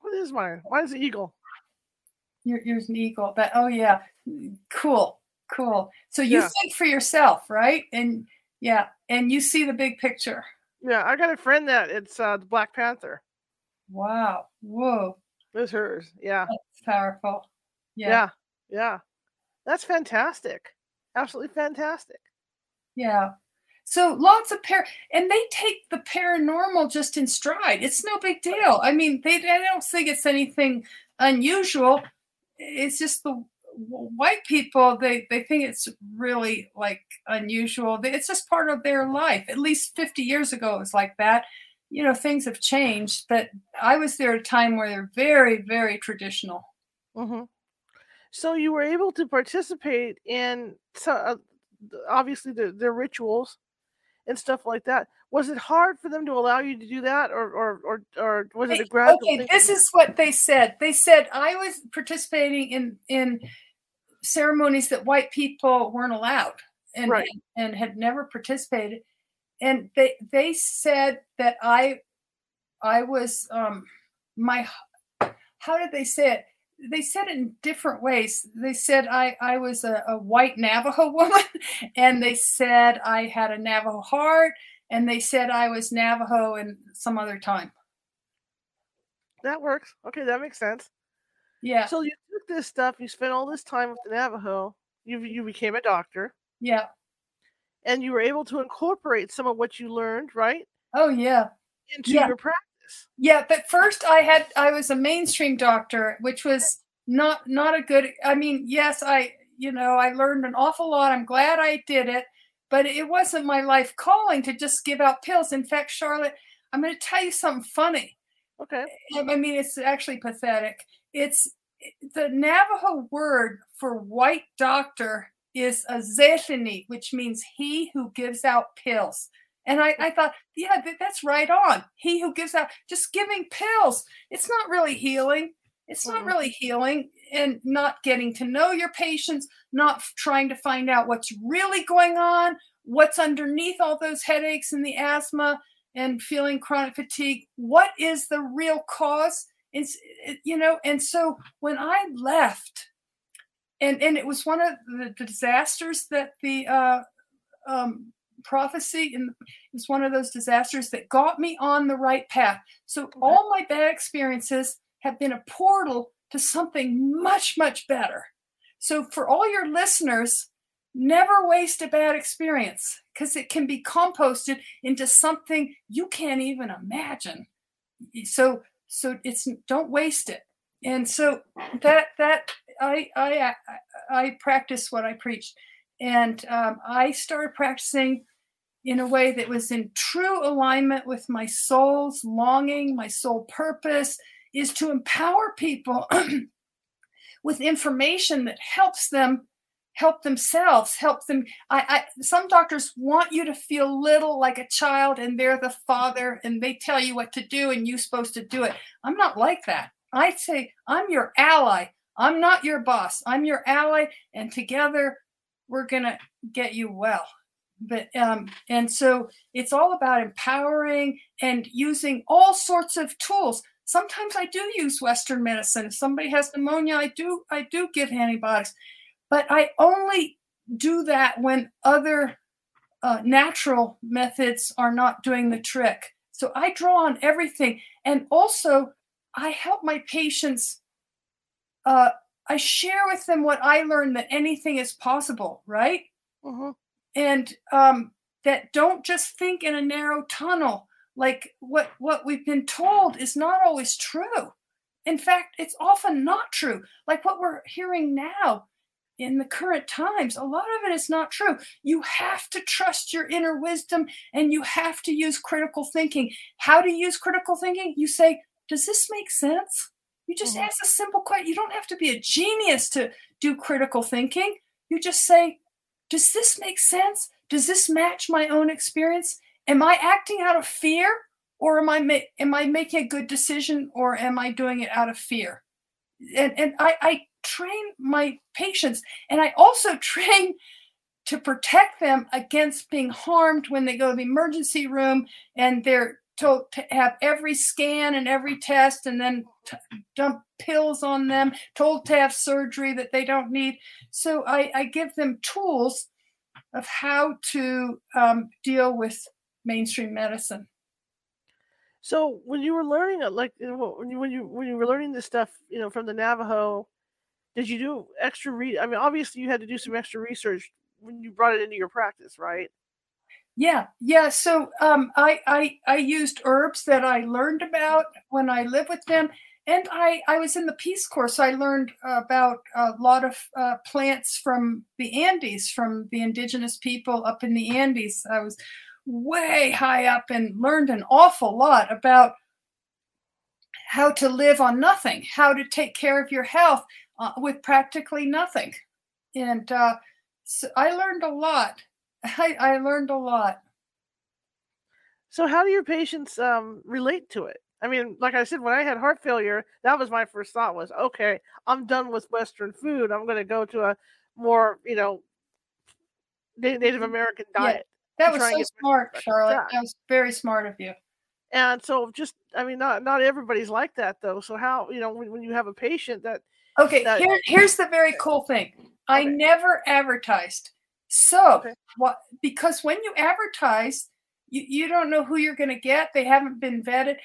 What is mine? Mine's the eagle. Your, yours an eagle. But oh yeah, cool, cool. So you Yeah. think for yourself, right? And yeah, and you see the big picture. Yeah, I got a friend that it's uh, the Black Panther. Wow. Whoa. It's hers. Yeah. That's powerful. Yeah. Yeah. Yeah. That's fantastic. Absolutely fantastic. Yeah. So lots of par and they take the paranormal just in stride. It's no big deal. I mean, they, they don't think it's anything unusual. It's just the white people they they think it's really like unusual. It's just part of their life. At least 50 years ago it was like that. You know, things have changed, but I was there at a time where they're very very traditional. hmm So you were able to participate in uh, obviously the, their rituals and stuff like that. Was it hard for them to allow you to do that, or or or, or was it a gradual okay thing? this is what they said they said i was participating in in ceremonies that white people weren't allowed and Right. and, and had never participated and they they said that i i was um my how did they say it they said it in different ways they said i i was a, a white navajo woman and they said i had a navajo heart and they said i was navajo and some other time that works. Okay, that makes sense. yeah So you took this stuff. You spent all this time with the Navajo. You you became a doctor, yeah and you were able to incorporate some of what you learned, right, Oh yeah. into Yeah. your practice. Yeah, but first I had I was a mainstream doctor, which was not not a good I mean, yes, I you know, I learned an awful lot. I'm glad I did it, but it wasn't my life calling to just give out pills. In fact, Charlotte, I'm going to tell you something funny. Okay. I mean, it's actually pathetic. It's the Navajo word for white doctor is a zethini, which means he who gives out pills. And I, I thought, yeah, that, that's right on. He who gives out, just giving pills. It's not really healing. It's not really healing and not getting to know your patients, not trying to find out what's really going on, what's underneath all those headaches and the asthma and feeling chronic fatigue. What is the real cause? It's, you know, and so when I left, and, and it was one of the disasters that the uh, um, prophecy and it was one of those disasters that got me on the right path. So all my bad experiences have been a portal to something much, much better. So, for all your listeners, never waste a bad experience because it can be composted into something you can't even imagine. So, so it's don't waste it. And so that that I I I practice what I preach, and um, I started practicing in a way that was in true alignment with my soul's longing, my soul purpose, is to empower people with information that helps them help themselves help them. I, I some doctors want you to feel little like a child and they're the father and they tell you what to do and you're supposed to do it. I'm not like that. I say i'm your ally. I'm not your boss. I'm your ally and together we're gonna get you well but um and so it's all about empowering and using all sorts of tools Sometimes I do use Western medicine. If somebody has pneumonia, I do I do give antibiotics, but I only do that when other uh, natural methods are not doing the trick. So I draw on everything, and also I help my patients. Uh, I share with them what I learned that anything is possible, right? Mm-hmm. And um, that don't just think in a narrow tunnel. Like what what we've been told is not always true. In fact it's often not true. Like what we're hearing now in the current times a lot of it is not true. You have to trust your inner wisdom and you have to use critical thinking. How to use critical thinking? You say does this make sense? You just mm-hmm. ask a simple question you don't have to be a genius to do critical thinking. You just say does this make sense does this match my own experience am I acting out of fear or am I ma- am I making a good decision or am I doing it out of fear? And and I, I train my patients and I also train to protect them against being harmed when they go to the emergency room and they're to have every scan and every test and then t- dump pills on them, told to have surgery that they don't need. So I, I give them tools of how to um, deal with mainstream medicine. So when you were learning it, like when you when you when you were learning this stuff, you know, from the Navajo, did you do extra read? I mean, obviously you had to do some extra research when you brought it into your practice, right? Yeah, yeah. So um, I I I used herbs that I learned about when I lived with them, and I I was in the Peace Corps, so I learned about a lot of uh, plants from the Andes, from the indigenous people up in the Andes. I was way high up and learned an awful lot about how to live on nothing, how to take care of your health uh, with practically nothing. And uh, so I learned a lot. I, I, learned a lot. So, how do your patients um, relate to it? I mean, like I said, when I had heart failure, that was my first thought was, okay, I'm done with Western food. I'm going to go to a more, you know, Native American diet. That was so smart, Charlotte. That was very smart of you. And so, just I mean, not not everybody's like that though. So how you know when, when you have a patient that okay, that, here, here's the very cool thing. Okay. I never advertised. So okay. what? Because when you advertise, you, you don't know who you're going to get. They haven't been vetted.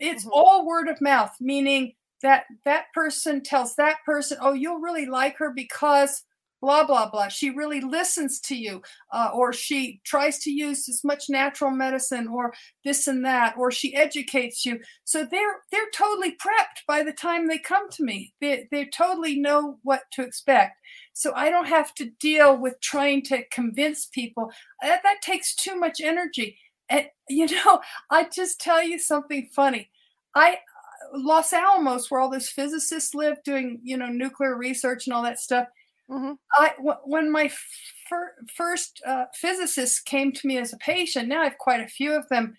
It's mm-hmm. all word of mouth, meaning that that person tells that person, "Oh, you'll really like her because." blah blah blah she really listens to you uh, or she tries to use as much natural medicine or this and that or she educates you so they're they're totally prepped by the time they come to me they, they totally know what to expect so I don't have to deal with trying to convince people. That, that takes too much energy. And you know, I just tell you something funny. I Los Alamos, where all those physicists live, doing you know nuclear research and all that stuff. Mm-hmm. I w- when my fir- first uh, physicist came to me as a patient. Now I have quite a few of them.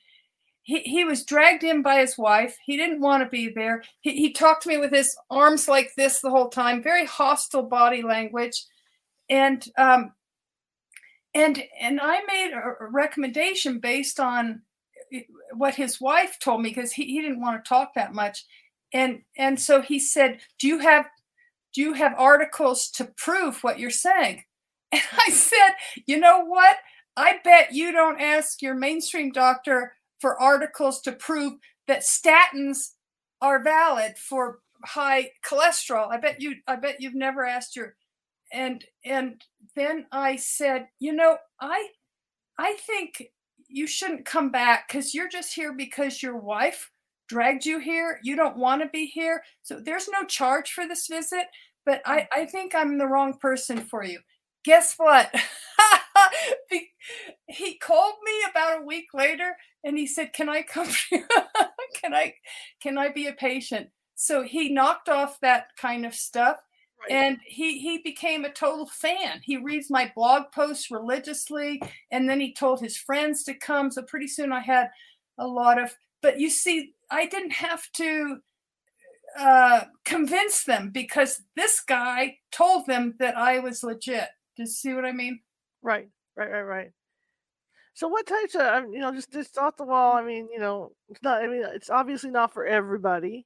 He, he was dragged in by his wife. He didn't want to be there. He, he talked to me with his arms like this the whole time, very hostile body language, and um, and and I made a recommendation based on what his wife told me because he, he didn't want to talk that much and and so he said do you have do you have articles to prove what you're saying and i said you know what i bet you don't ask your mainstream doctor for articles to prove that statins are valid for high cholesterol i bet you i bet you've never asked your and and then i said you know i i think you shouldn't come back because you're just here because your wife dragged you here. You don't want to be here. So there's no charge for this visit, but I, I think I'm the wrong person for you. Guess what? he called me about a week later and he said, Can I come? can I can I be a patient? So he knocked off that kind of stuff and he he became a total fan he reads my blog posts religiously and then he told his friends to come so pretty soon i had a lot of but you see i didn't have to uh, convince them because this guy told them that i was legit do you see what i mean right right right right so what types of you know just just off the wall i mean you know it's not i mean it's obviously not for everybody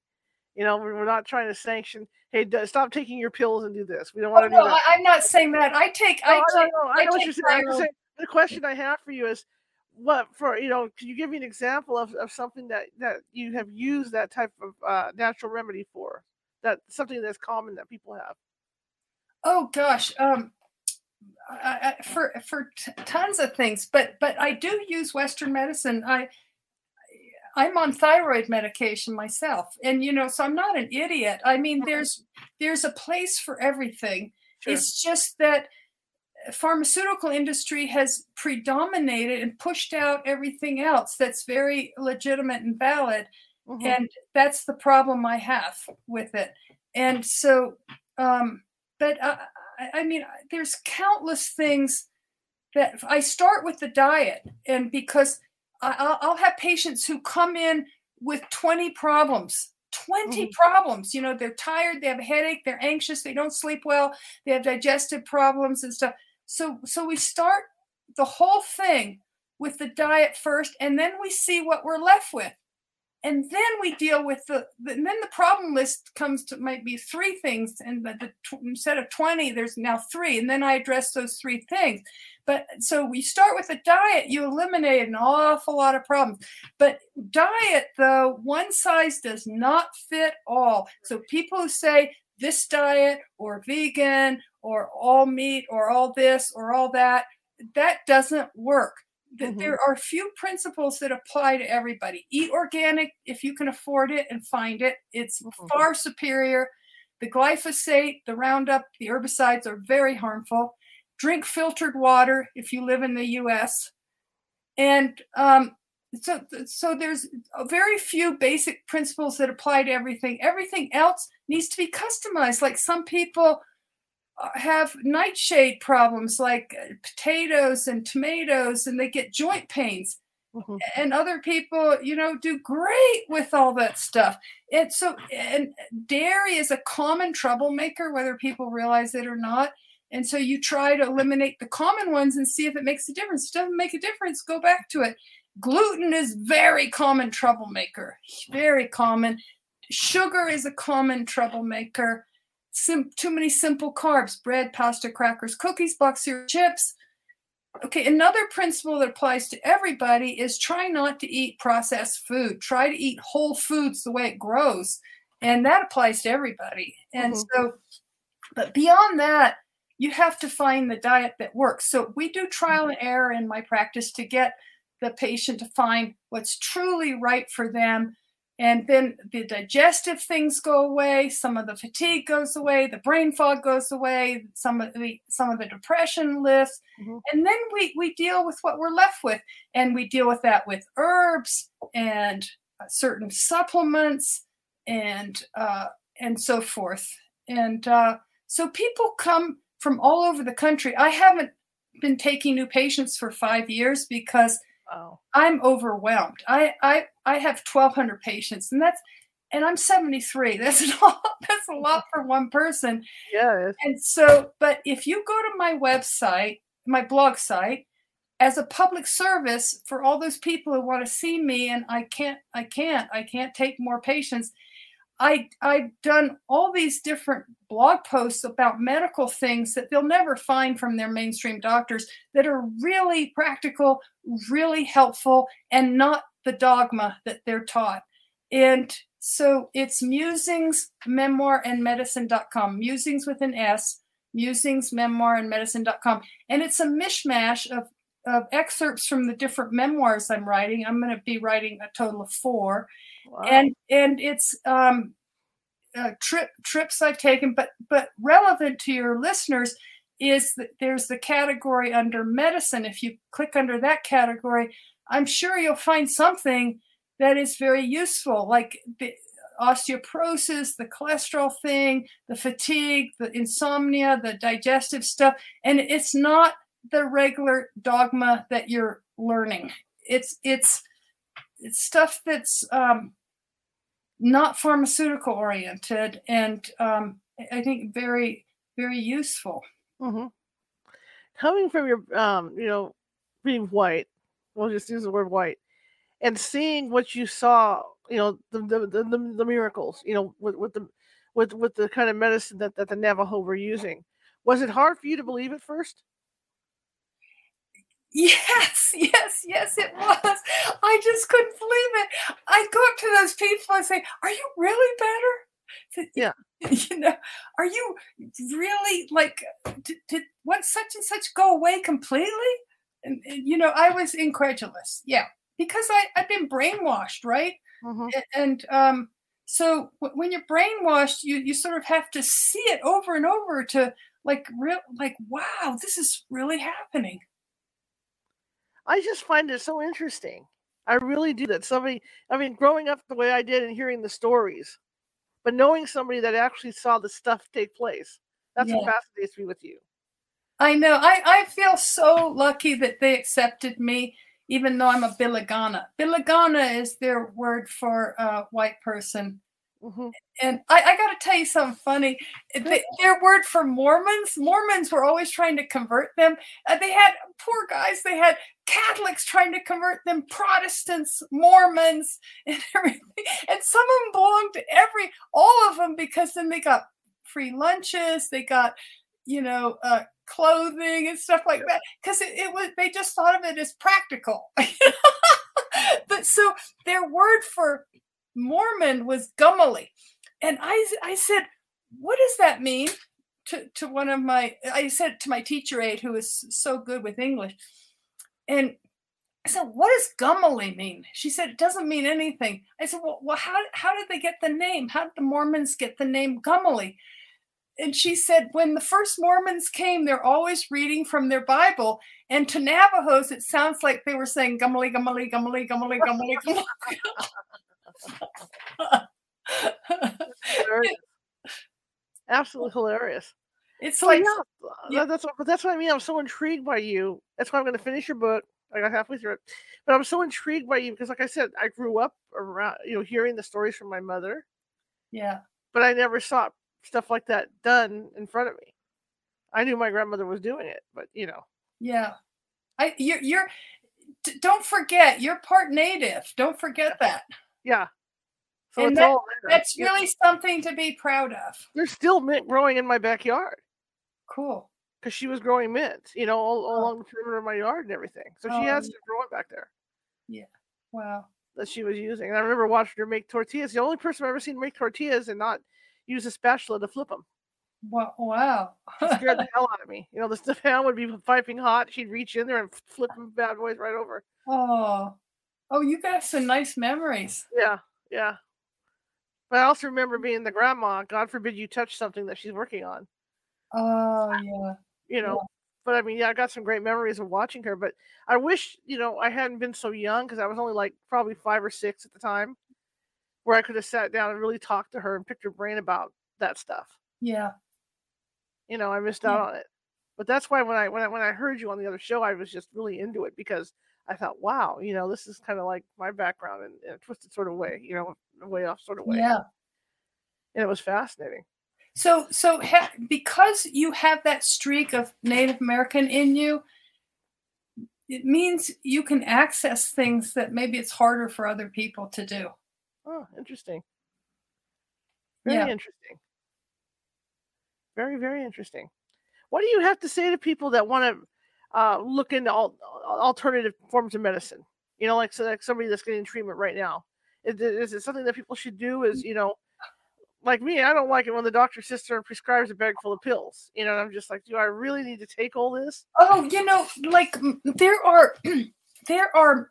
you know, we're not trying to sanction. Hey, stop taking your pills and do this. We don't want to oh, do no, that. I'm not saying that. I take. No, I, I, take, know, I, I know what you're saying. Saying. The question I have for you is, what for? You know, can you give me an example of, of something that that you have used that type of uh, natural remedy for? That something that's common that people have. Oh gosh, um, I, I, for for t- tons of things, but but I do use Western medicine. I I'm on thyroid medication myself. And you know, so I'm not an idiot. I mean, there's there's a place for everything. Sure. It's just that pharmaceutical industry has predominated and pushed out everything else that's very legitimate and valid. Mm-hmm. And that's the problem I have with it. And so um but uh, I mean, there's countless things that I start with the diet, and because I'll, I'll have patients who come in with 20 problems 20 mm-hmm. problems. You know, they're tired, they have a headache, they're anxious, they don't sleep well, they have digestive problems and stuff. So so we start the whole thing with the diet first and then we see what we're left with and then we deal with the, the and then the problem list comes to might be three things and the, the instead of 20 there's now three and then i address those three things. But so we start with a diet you eliminate an awful lot of problems. But diet though one size does not fit all. So people who say this diet or vegan or all meat or all this or all that that doesn't work mm-hmm. there are few principles that apply to everybody. Eat organic if you can afford it and find it. It's mm-hmm. far superior. The glyphosate, the Roundup, the herbicides are very harmful. Drink filtered water if you live in the U.S. And um, so, so there's very few basic principles that apply to everything. Everything else needs to be customized. Like some people have nightshade problems like uh, potatoes and tomatoes and they get joint pains. Mm-hmm. and other people you know do great with all that stuff. And so and dairy is a common troublemaker whether people realize it or not. And so you try to eliminate the common ones and see if it makes a difference. If it doesn't make a difference go back to it. Gluten is very common troublemaker very common. Sugar is a common troublemaker Sim- too many simple carbs bread pasta crackers cookies box cereal chips. Okay another principle that applies to everybody is try not to eat processed food. Try to eat whole foods the way it grows and that applies to everybody. And mm-hmm. so but beyond that you have to find the diet that works. So we do trial and error in my practice to get the patient to find what's truly right for them and then the digestive things go away some of the fatigue goes away the brain fog goes away some of the some of the depression lifts. Mhm. and then we we deal with what we're left with. And we deal with that with herbs and uh, certain supplements and uh, and so forth. And uh, so people come from all over the country. I haven't been taking new patients for five years because Wow. I'm overwhelmed. I I I have 1,200 patients, and that's and I'm 73. That's a lot. That's a lot for one person. Yeah. And so, but if you go to my website, my blog site, as a public service for all those people who want to see me, and I can't, I can't, I can't take more patients. I I've done all these different blog posts about medical things that they'll never find from their mainstream doctors that are really practical, really helpful, and not the dogma that they're taught. And so it's musings, memoir, and medicine.com. Musings with an S, musings, memoir, and medicine.com. And it's a mishmash of, of excerpts from the different memoirs I'm writing. I'm going to be writing a total of four And and it's um uh, trip trips I've taken, but but relevant to your listeners is that there's the category under medicine. If you click under that category, I'm sure you'll find something that is very useful, like the osteoporosis, the cholesterol thing, the fatigue, the insomnia, the digestive stuff, and it's not the regular dogma that you're learning. It's it's it's stuff that's um, not pharmaceutical oriented and um, I- think very very useful. hmm Coming from your, um, you know, being white, we'll just use the word white, and seeing what you saw, you know, the the, the, the, the miracles, you know, with, with the with with the kind of medicine that, that the Navajo were using. Was it hard for you to believe at first? Yes, yes, yes, it was. I just couldn't believe it. I go up to those people and say, "Are you really better?" Yeah. You know, are you really like? Did, did what such and such go away completely? And, and, you know, I was incredulous. Yeah, because I I've been brainwashed, right? Mm-hmm. And um, so w- when you're brainwashed, you you sort of have to see it over and over to like real like wow, this is really happening. I just find it so interesting. I really do that somebody, I mean, growing up the way I did and hearing the stories, but knowing somebody that actually saw the stuff take place, that's what Yeah. fascinates me with you. I know. I, I feel so lucky that they accepted me, even though I'm a Bilagana. Bilagana is their word for uh, white person. Hmm And I, I got to tell you something funny. They, their word for Mormons, Mormons were always trying to convert them. Uh, they had poor guys. They had Catholics trying to convert them, Protestants, Mormons, and everything. And some of them belonged to every, all of them, because then they got free lunches. They got, you know, uh, clothing and stuff like that. Because it, it was, they just thought of it as practical. but so their word for Mormon was gummily. And I, I said, what does that mean? To, to one of my, I said to my teacher aide who was so good with English. And I said, what does gummily mean? She said, it doesn't mean anything. I said, well, well how, how did they get the name? How did the Mormons get the name gummily? And she said, when the first Mormons came, they're always reading from their Bible. And to Navajos, it sounds like they were saying gummily, gummily, gummily, gummily, gummily, gummily. Absolutely hilarious. it's So like, yeah, yeah. that's what, that's what I mean. I'm so intrigued by you. That's why I'm going to finish your book. I got halfway through it, but I'm so intrigued by you because, like I said, I grew up around, you know, hearing the stories from my mother, yeah, but I never saw stuff like that done in front of me. I knew my grandmother was doing it, but you know, yeah. I, you're, you're, don't forget, you're part native. Don't forget that. Yeah. So And it's that- all. That's really something to be proud of. there's still mint growing in my backyard Cool. because she was growing mint, you know, all, all Oh. along the perimeter of my yard and everything. So she Oh, has yeah. grow it back there. Yeah. Wow. that she was using. And I remember watching her make tortillas. The only person I've ever seen make tortillas and not use a spatula to flip them. Wow. wow. It scared the hell out of me. You know, the stefan would be piping hot. She'd reach in there and flip them bad boys right over. oh, oh, you got some nice memories. Yeah, yeah. But I also remember being the grandma. God forbid you touch something that she's working on. Oh yeah. You know. But I mean, yeah, I got some great memories of watching her. But I wish, you know, I hadn't been so young because I was only like probably five or six at the time, where I could have sat down and really talked to her and picked her brain about that stuff. Yeah. You know, I missed out on it. But that's why when I when I when I heard you on the other show, I was just really into it because I thought, wow, you know, this is kind of like my background in, in a twisted sort of way, you know, a way off sort of way. Yeah. And it was fascinating. So, so ha- because you have that streak of Native American in you, it means you can access things that maybe it's harder for other people to do. Oh, interesting. Very Yeah. interesting. Very, very interesting. What do you have to say to people that want to uh, look into all, alternative forms of medicine? You know, like so like somebody that's getting treatment right now. Is, is it something that people should do? Is you know, like me, I don't like it when the doctor sits there and prescribes a bag full of pills. You know, I'm just like, do I really need to take all this? Oh, you know, like there are there are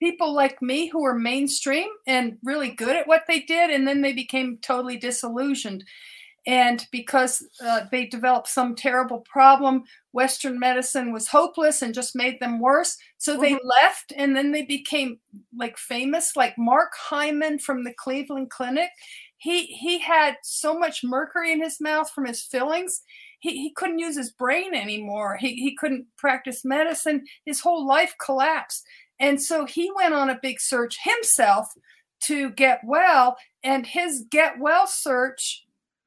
people like me who are mainstream and really good at what they did, and then they became totally disillusioned. And because uh, they developed some terrible problem, Western medicine was hopeless and just made them worse. So they left, and then they became like famous, like Mark Hyman from the Cleveland Clinic. He he had so much mercury in his mouth from his fillings he, he couldn't use his brain anymore. He, he couldn't practice medicine. His whole life collapsed. And so he went on a big search himself to get well. And his get well search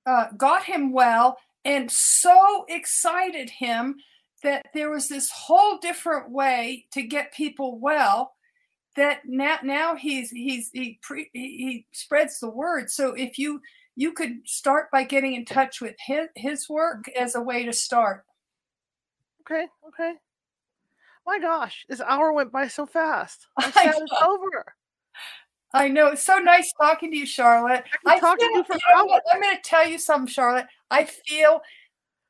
uh, got him well and so excited him that there was this whole different way to get people well that now now he's he's he pre, he he spreads the word so if you you could start by getting in touch with his, his work as a way to start. Okay, okay. My gosh, this hour went by so fast. I'm sad it's over. I know it's so nice talking to you, Charlotte. I can talk to feel- you for know what? I'm going to tell you something, Charlotte. I feel,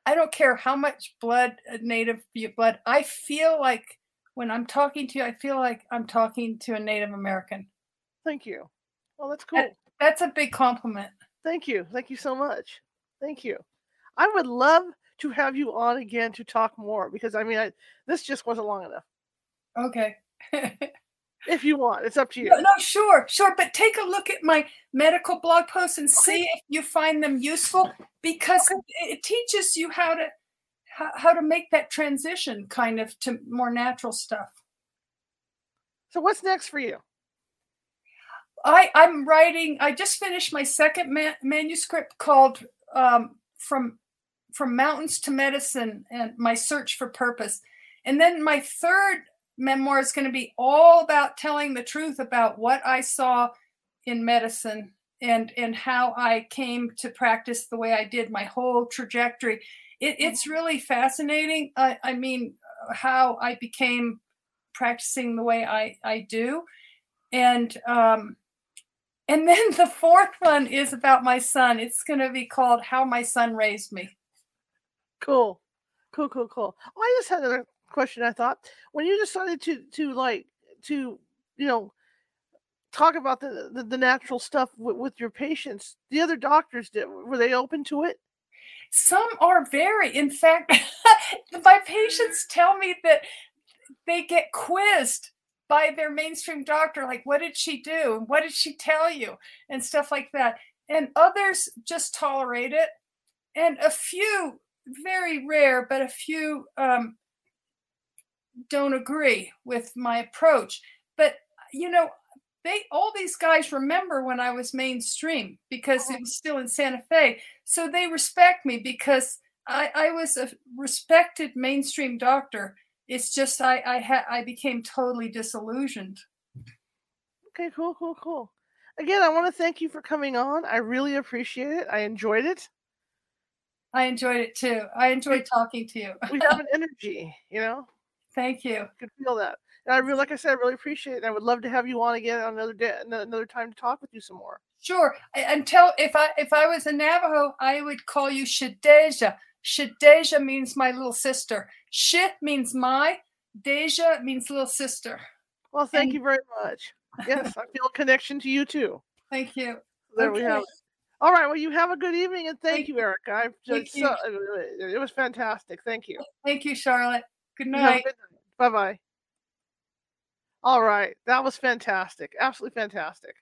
I don't care how much blood, uh, native blood, I feel like when I'm talking to you, I feel like I'm talking to a Native American. Thank you. Well, that's cool. Uh, That's a big compliment. Thank you. Thank you so much. Thank you. I would love to have you on again to talk more because I mean, I, this just wasn't long enough. Okay. If you want, it's up to you. No, no, sure, sure. But take a look at my medical blog posts and see if you find them useful because it, it teaches you how to how, how to make that transition kind of to more natural stuff. So, what's next for you? I I'm writing. I just finished my second ma- manuscript called um, "From From Mountains to Medicine" and my search for purpose. And then my third memoir is going to be all about telling the truth about what I saw in medicine and and how I came to practice the way I did. My whole trajectory. It, it's really fascinating. I, I mean, how I became practicing the way I I do, and um, and then the fourth one is about my son. It's going to be called How My Son Raised Me. Cool, cool, cool, cool. Oh, I just had another question. I thought when you decided to to like to you know talk about the the, the natural stuff with, with your patients, the other doctors did were they open to it? Some are very, in fact, my patients tell me that they get quizzed by their mainstream doctor, like, what did she do? What did she tell you? And stuff like that. And others just tolerate it. And a few, very rare, but a few um, don't agree with my approach. But, you know, they all these guys remember when I was mainstream because it was still in Santa Fe. So they respect me because I, I was a respected mainstream doctor. It's just I I had I became totally disillusioned. Okay, cool, cool, cool. Again, I want to thank you for coming on. I really appreciate it. I enjoyed it. I enjoyed it too. I enjoyed talking to you. We have an energy, you know. Thank you. I could feel that. And I really, like I said, I really appreciate it. And I would love to have you on again on another day, another time to talk with you some more. Sure. Until if I if I was a Navajo, I would call you Shadeja. Shadeja means my little sister. Shi means my. Deja means little sister. Well, thank And- you very much. Yes, I feel a connection to you too. Thank you. There we have it. All right. Well, you have a good evening and thank, Thank you, Erica. I've Thank just you. it was fantastic. Thank you. Thank you, Charlotte. Good You have a night. night. Bye bye. All right. That was fantastic. Absolutely fantastic.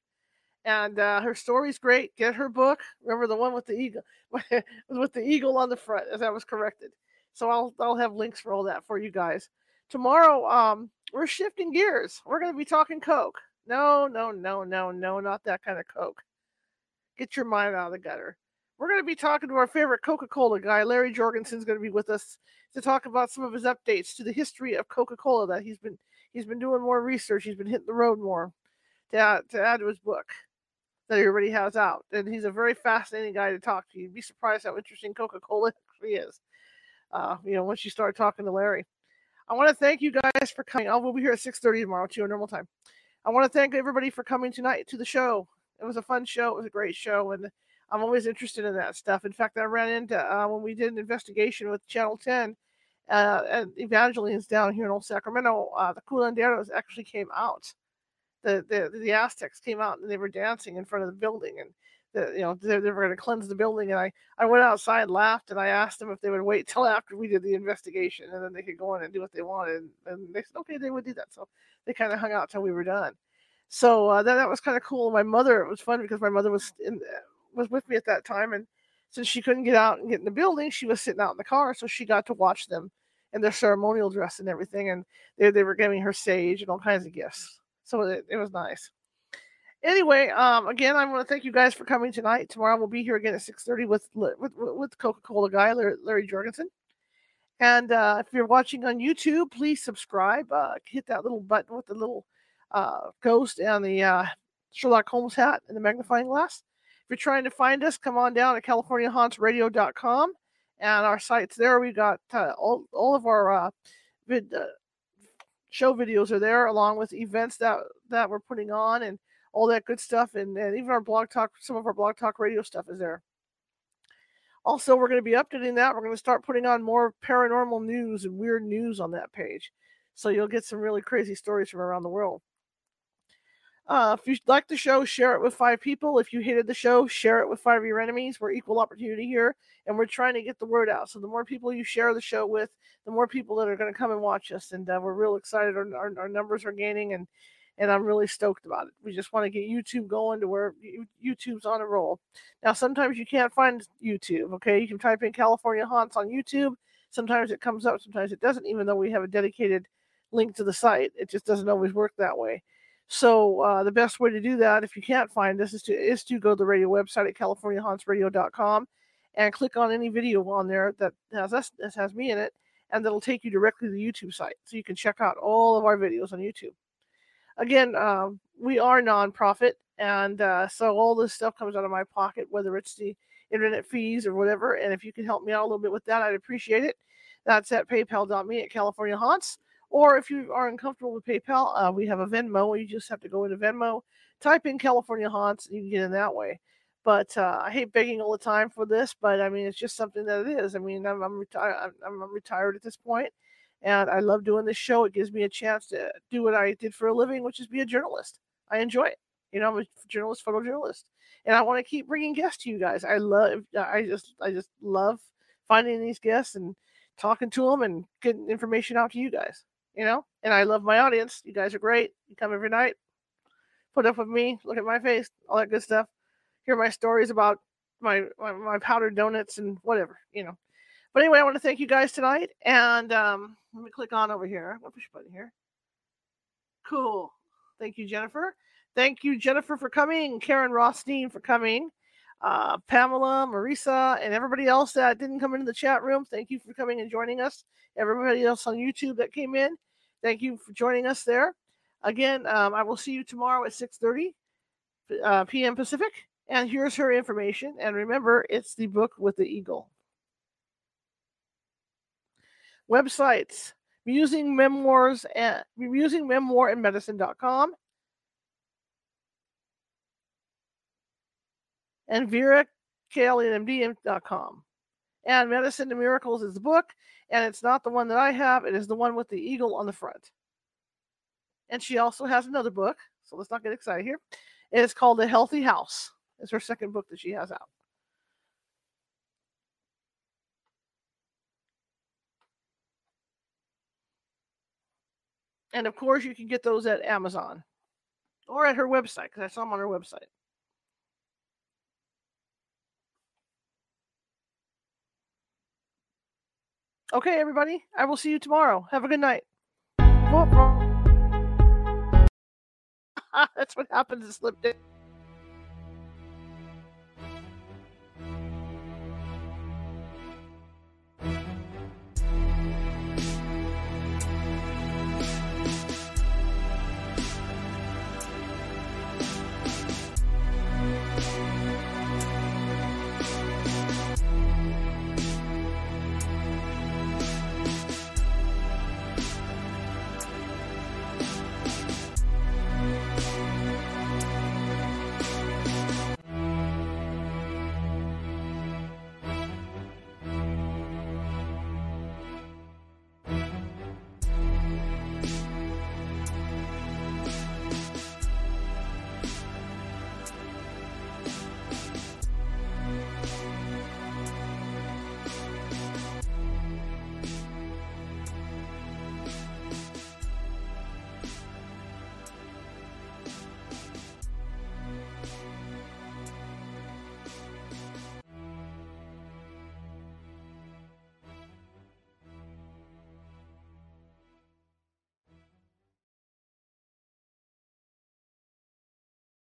And uh, her story's great. Get her book. Remember the one with the eagle, with the eagle on the front, as I was corrected. So I'll I'll have links for all that for you guys. Tomorrow, um, we're shifting gears. We're going to be talking Coke. No, no, no, no, no, not that kind of Coke. Get your mind out of the gutter. We're going to be talking to our favorite Coca-Cola guy, Larry Jorgensen's going to be with us to talk about some of his updates to the history of Coca-Cola that he's been he's been doing more research. He's been hitting the road more to add, to add to his book that he already has out. And he's a very fascinating guy to talk to. You'd be surprised how interesting Coca-Cola actually is. Uh, you know, once you start talking to Larry. I want to thank you guys for coming. I will be here at 6:30 tomorrow to your normal time. I want to thank everybody for coming tonight to the show. It was a fun show. It was a great show, and I'm always interested in that stuff. In fact, I ran into uh, when we did an investigation with Channel 10 uh, and Evangeline's down here in Old Sacramento. Uh, the curanderos actually came out. The, the the Aztecs came out and they were dancing in front of the building, and the, you know they, they were going to cleanse the building. And I I went outside, laughed, and I asked them if they would wait till after we did the investigation, and then they could go in and do what they wanted. And, and they said okay, they would do that. So they kind of hung out till we were done. So uh, that that was kind of cool. My mother, it was fun because my mother was in was with me at that time, and since she couldn't get out and get in the building, she was sitting out in the car, so she got to watch them in their ceremonial dress and everything, and they they were giving her sage and all kinds of gifts. So it, it was nice. Anyway, um, again, I want to thank you guys for coming tonight. Tomorrow we'll be here again at six thirty with with with Coca Cola guy Larry, Larry Jorgensen. And uh, if you're watching on YouTube, please subscribe. Uh, hit that little button with the little uh, ghost and the uh, Sherlock Holmes hat and the magnifying glass. If you're trying to find us, come on down to CaliforniaHauntsRadio.com and our sites there. We've got uh, all, all of our uh, vid, uh, show videos are there, along with events that that we're putting on and all that good stuff, and, and even our blog talk. Some of our blog talk radio stuff is there. Also, we're going to be updating that. We're going to start putting on more paranormal news and weird news on that page. So you'll get some really crazy stories from around the world. Uh, if you like the show, share it with five people. If you hated the show, share it with five of your enemies. We're equal opportunity here, and we're trying to get the word out. So the more people you share the show with, the more people that are going to come and watch us. And uh, we're real excited. Our, our, our numbers are gaining, and and I'm really stoked about it. We just want to get YouTube going to where YouTube's on a roll. Now, sometimes you can't find YouTube. Okay, you can type in California Haunts on YouTube. Sometimes it comes up, sometimes it doesn't. Even though we have a dedicated link to the site, it just doesn't always work that way. So uh, the best way to do that, if you can't find this, is to is to go to the radio website at CaliforniaHauntsRadio.com and click on any video on there that has us that has me in it, and that'll take you directly to the YouTube site, so you can check out all of our videos on YouTube. Again, um, we are nonprofit, and uh, so all this stuff comes out of my pocket, whether it's the internet fees or whatever. And if you can help me out a little bit with that, I'd appreciate it. That's at PayPal.me at California Haunts. Or if you are uncomfortable with PayPal, uh, we have a Venmo. You just have to go into Venmo, type in California Haunts, and you can get in that way. But uh, I hate begging all the time for this, but I mean, it's just something that it is. I mean, I'm, I'm, reti- I'm, I'm retired at this point, and I love doing this show. It gives me a chance to do what I did for a living, which is be a journalist. I enjoy it. You know, I'm a journalist, photojournalist, and I want to keep bringing guests to you guys. I love, I just, I just love finding these guests and talking to them and getting information out to you guys you know and i love my audience. You guys are great. You come every night put up with me look at my face all that good stuff hear my stories about my my, my powdered donuts and whatever you know. But anyway i want to thank you guys tonight and um let me click on over here. What push button here? Cool. Thank you jennifer. Thank you jennifer for coming karen rothstein for coming uh, Pamela, Marisa, and everybody else that didn't come into the chat room. Thank you for coming and joining us. Everybody else on YouTube that came in, thank you for joining us there. Again, um, I will see you tomorrow at 6:30 uh, p.m. Pacific. And here's her information. And remember, it's the book with the eagle. Websites: Musing Memoirs and Musing Memoir and Medicine.com. and. And Medicine to Miracles is the book, and it's not the one that I have. It is the one with the eagle on the front. And she also has another book, so let's not get excited here. It is called The Healthy House. It's her second book that she has out. And of course, you can get those at Amazon or at her website because I saw them on her website. Okay, everybody. I will see you tomorrow. Have a good night. That's what happens to slip in.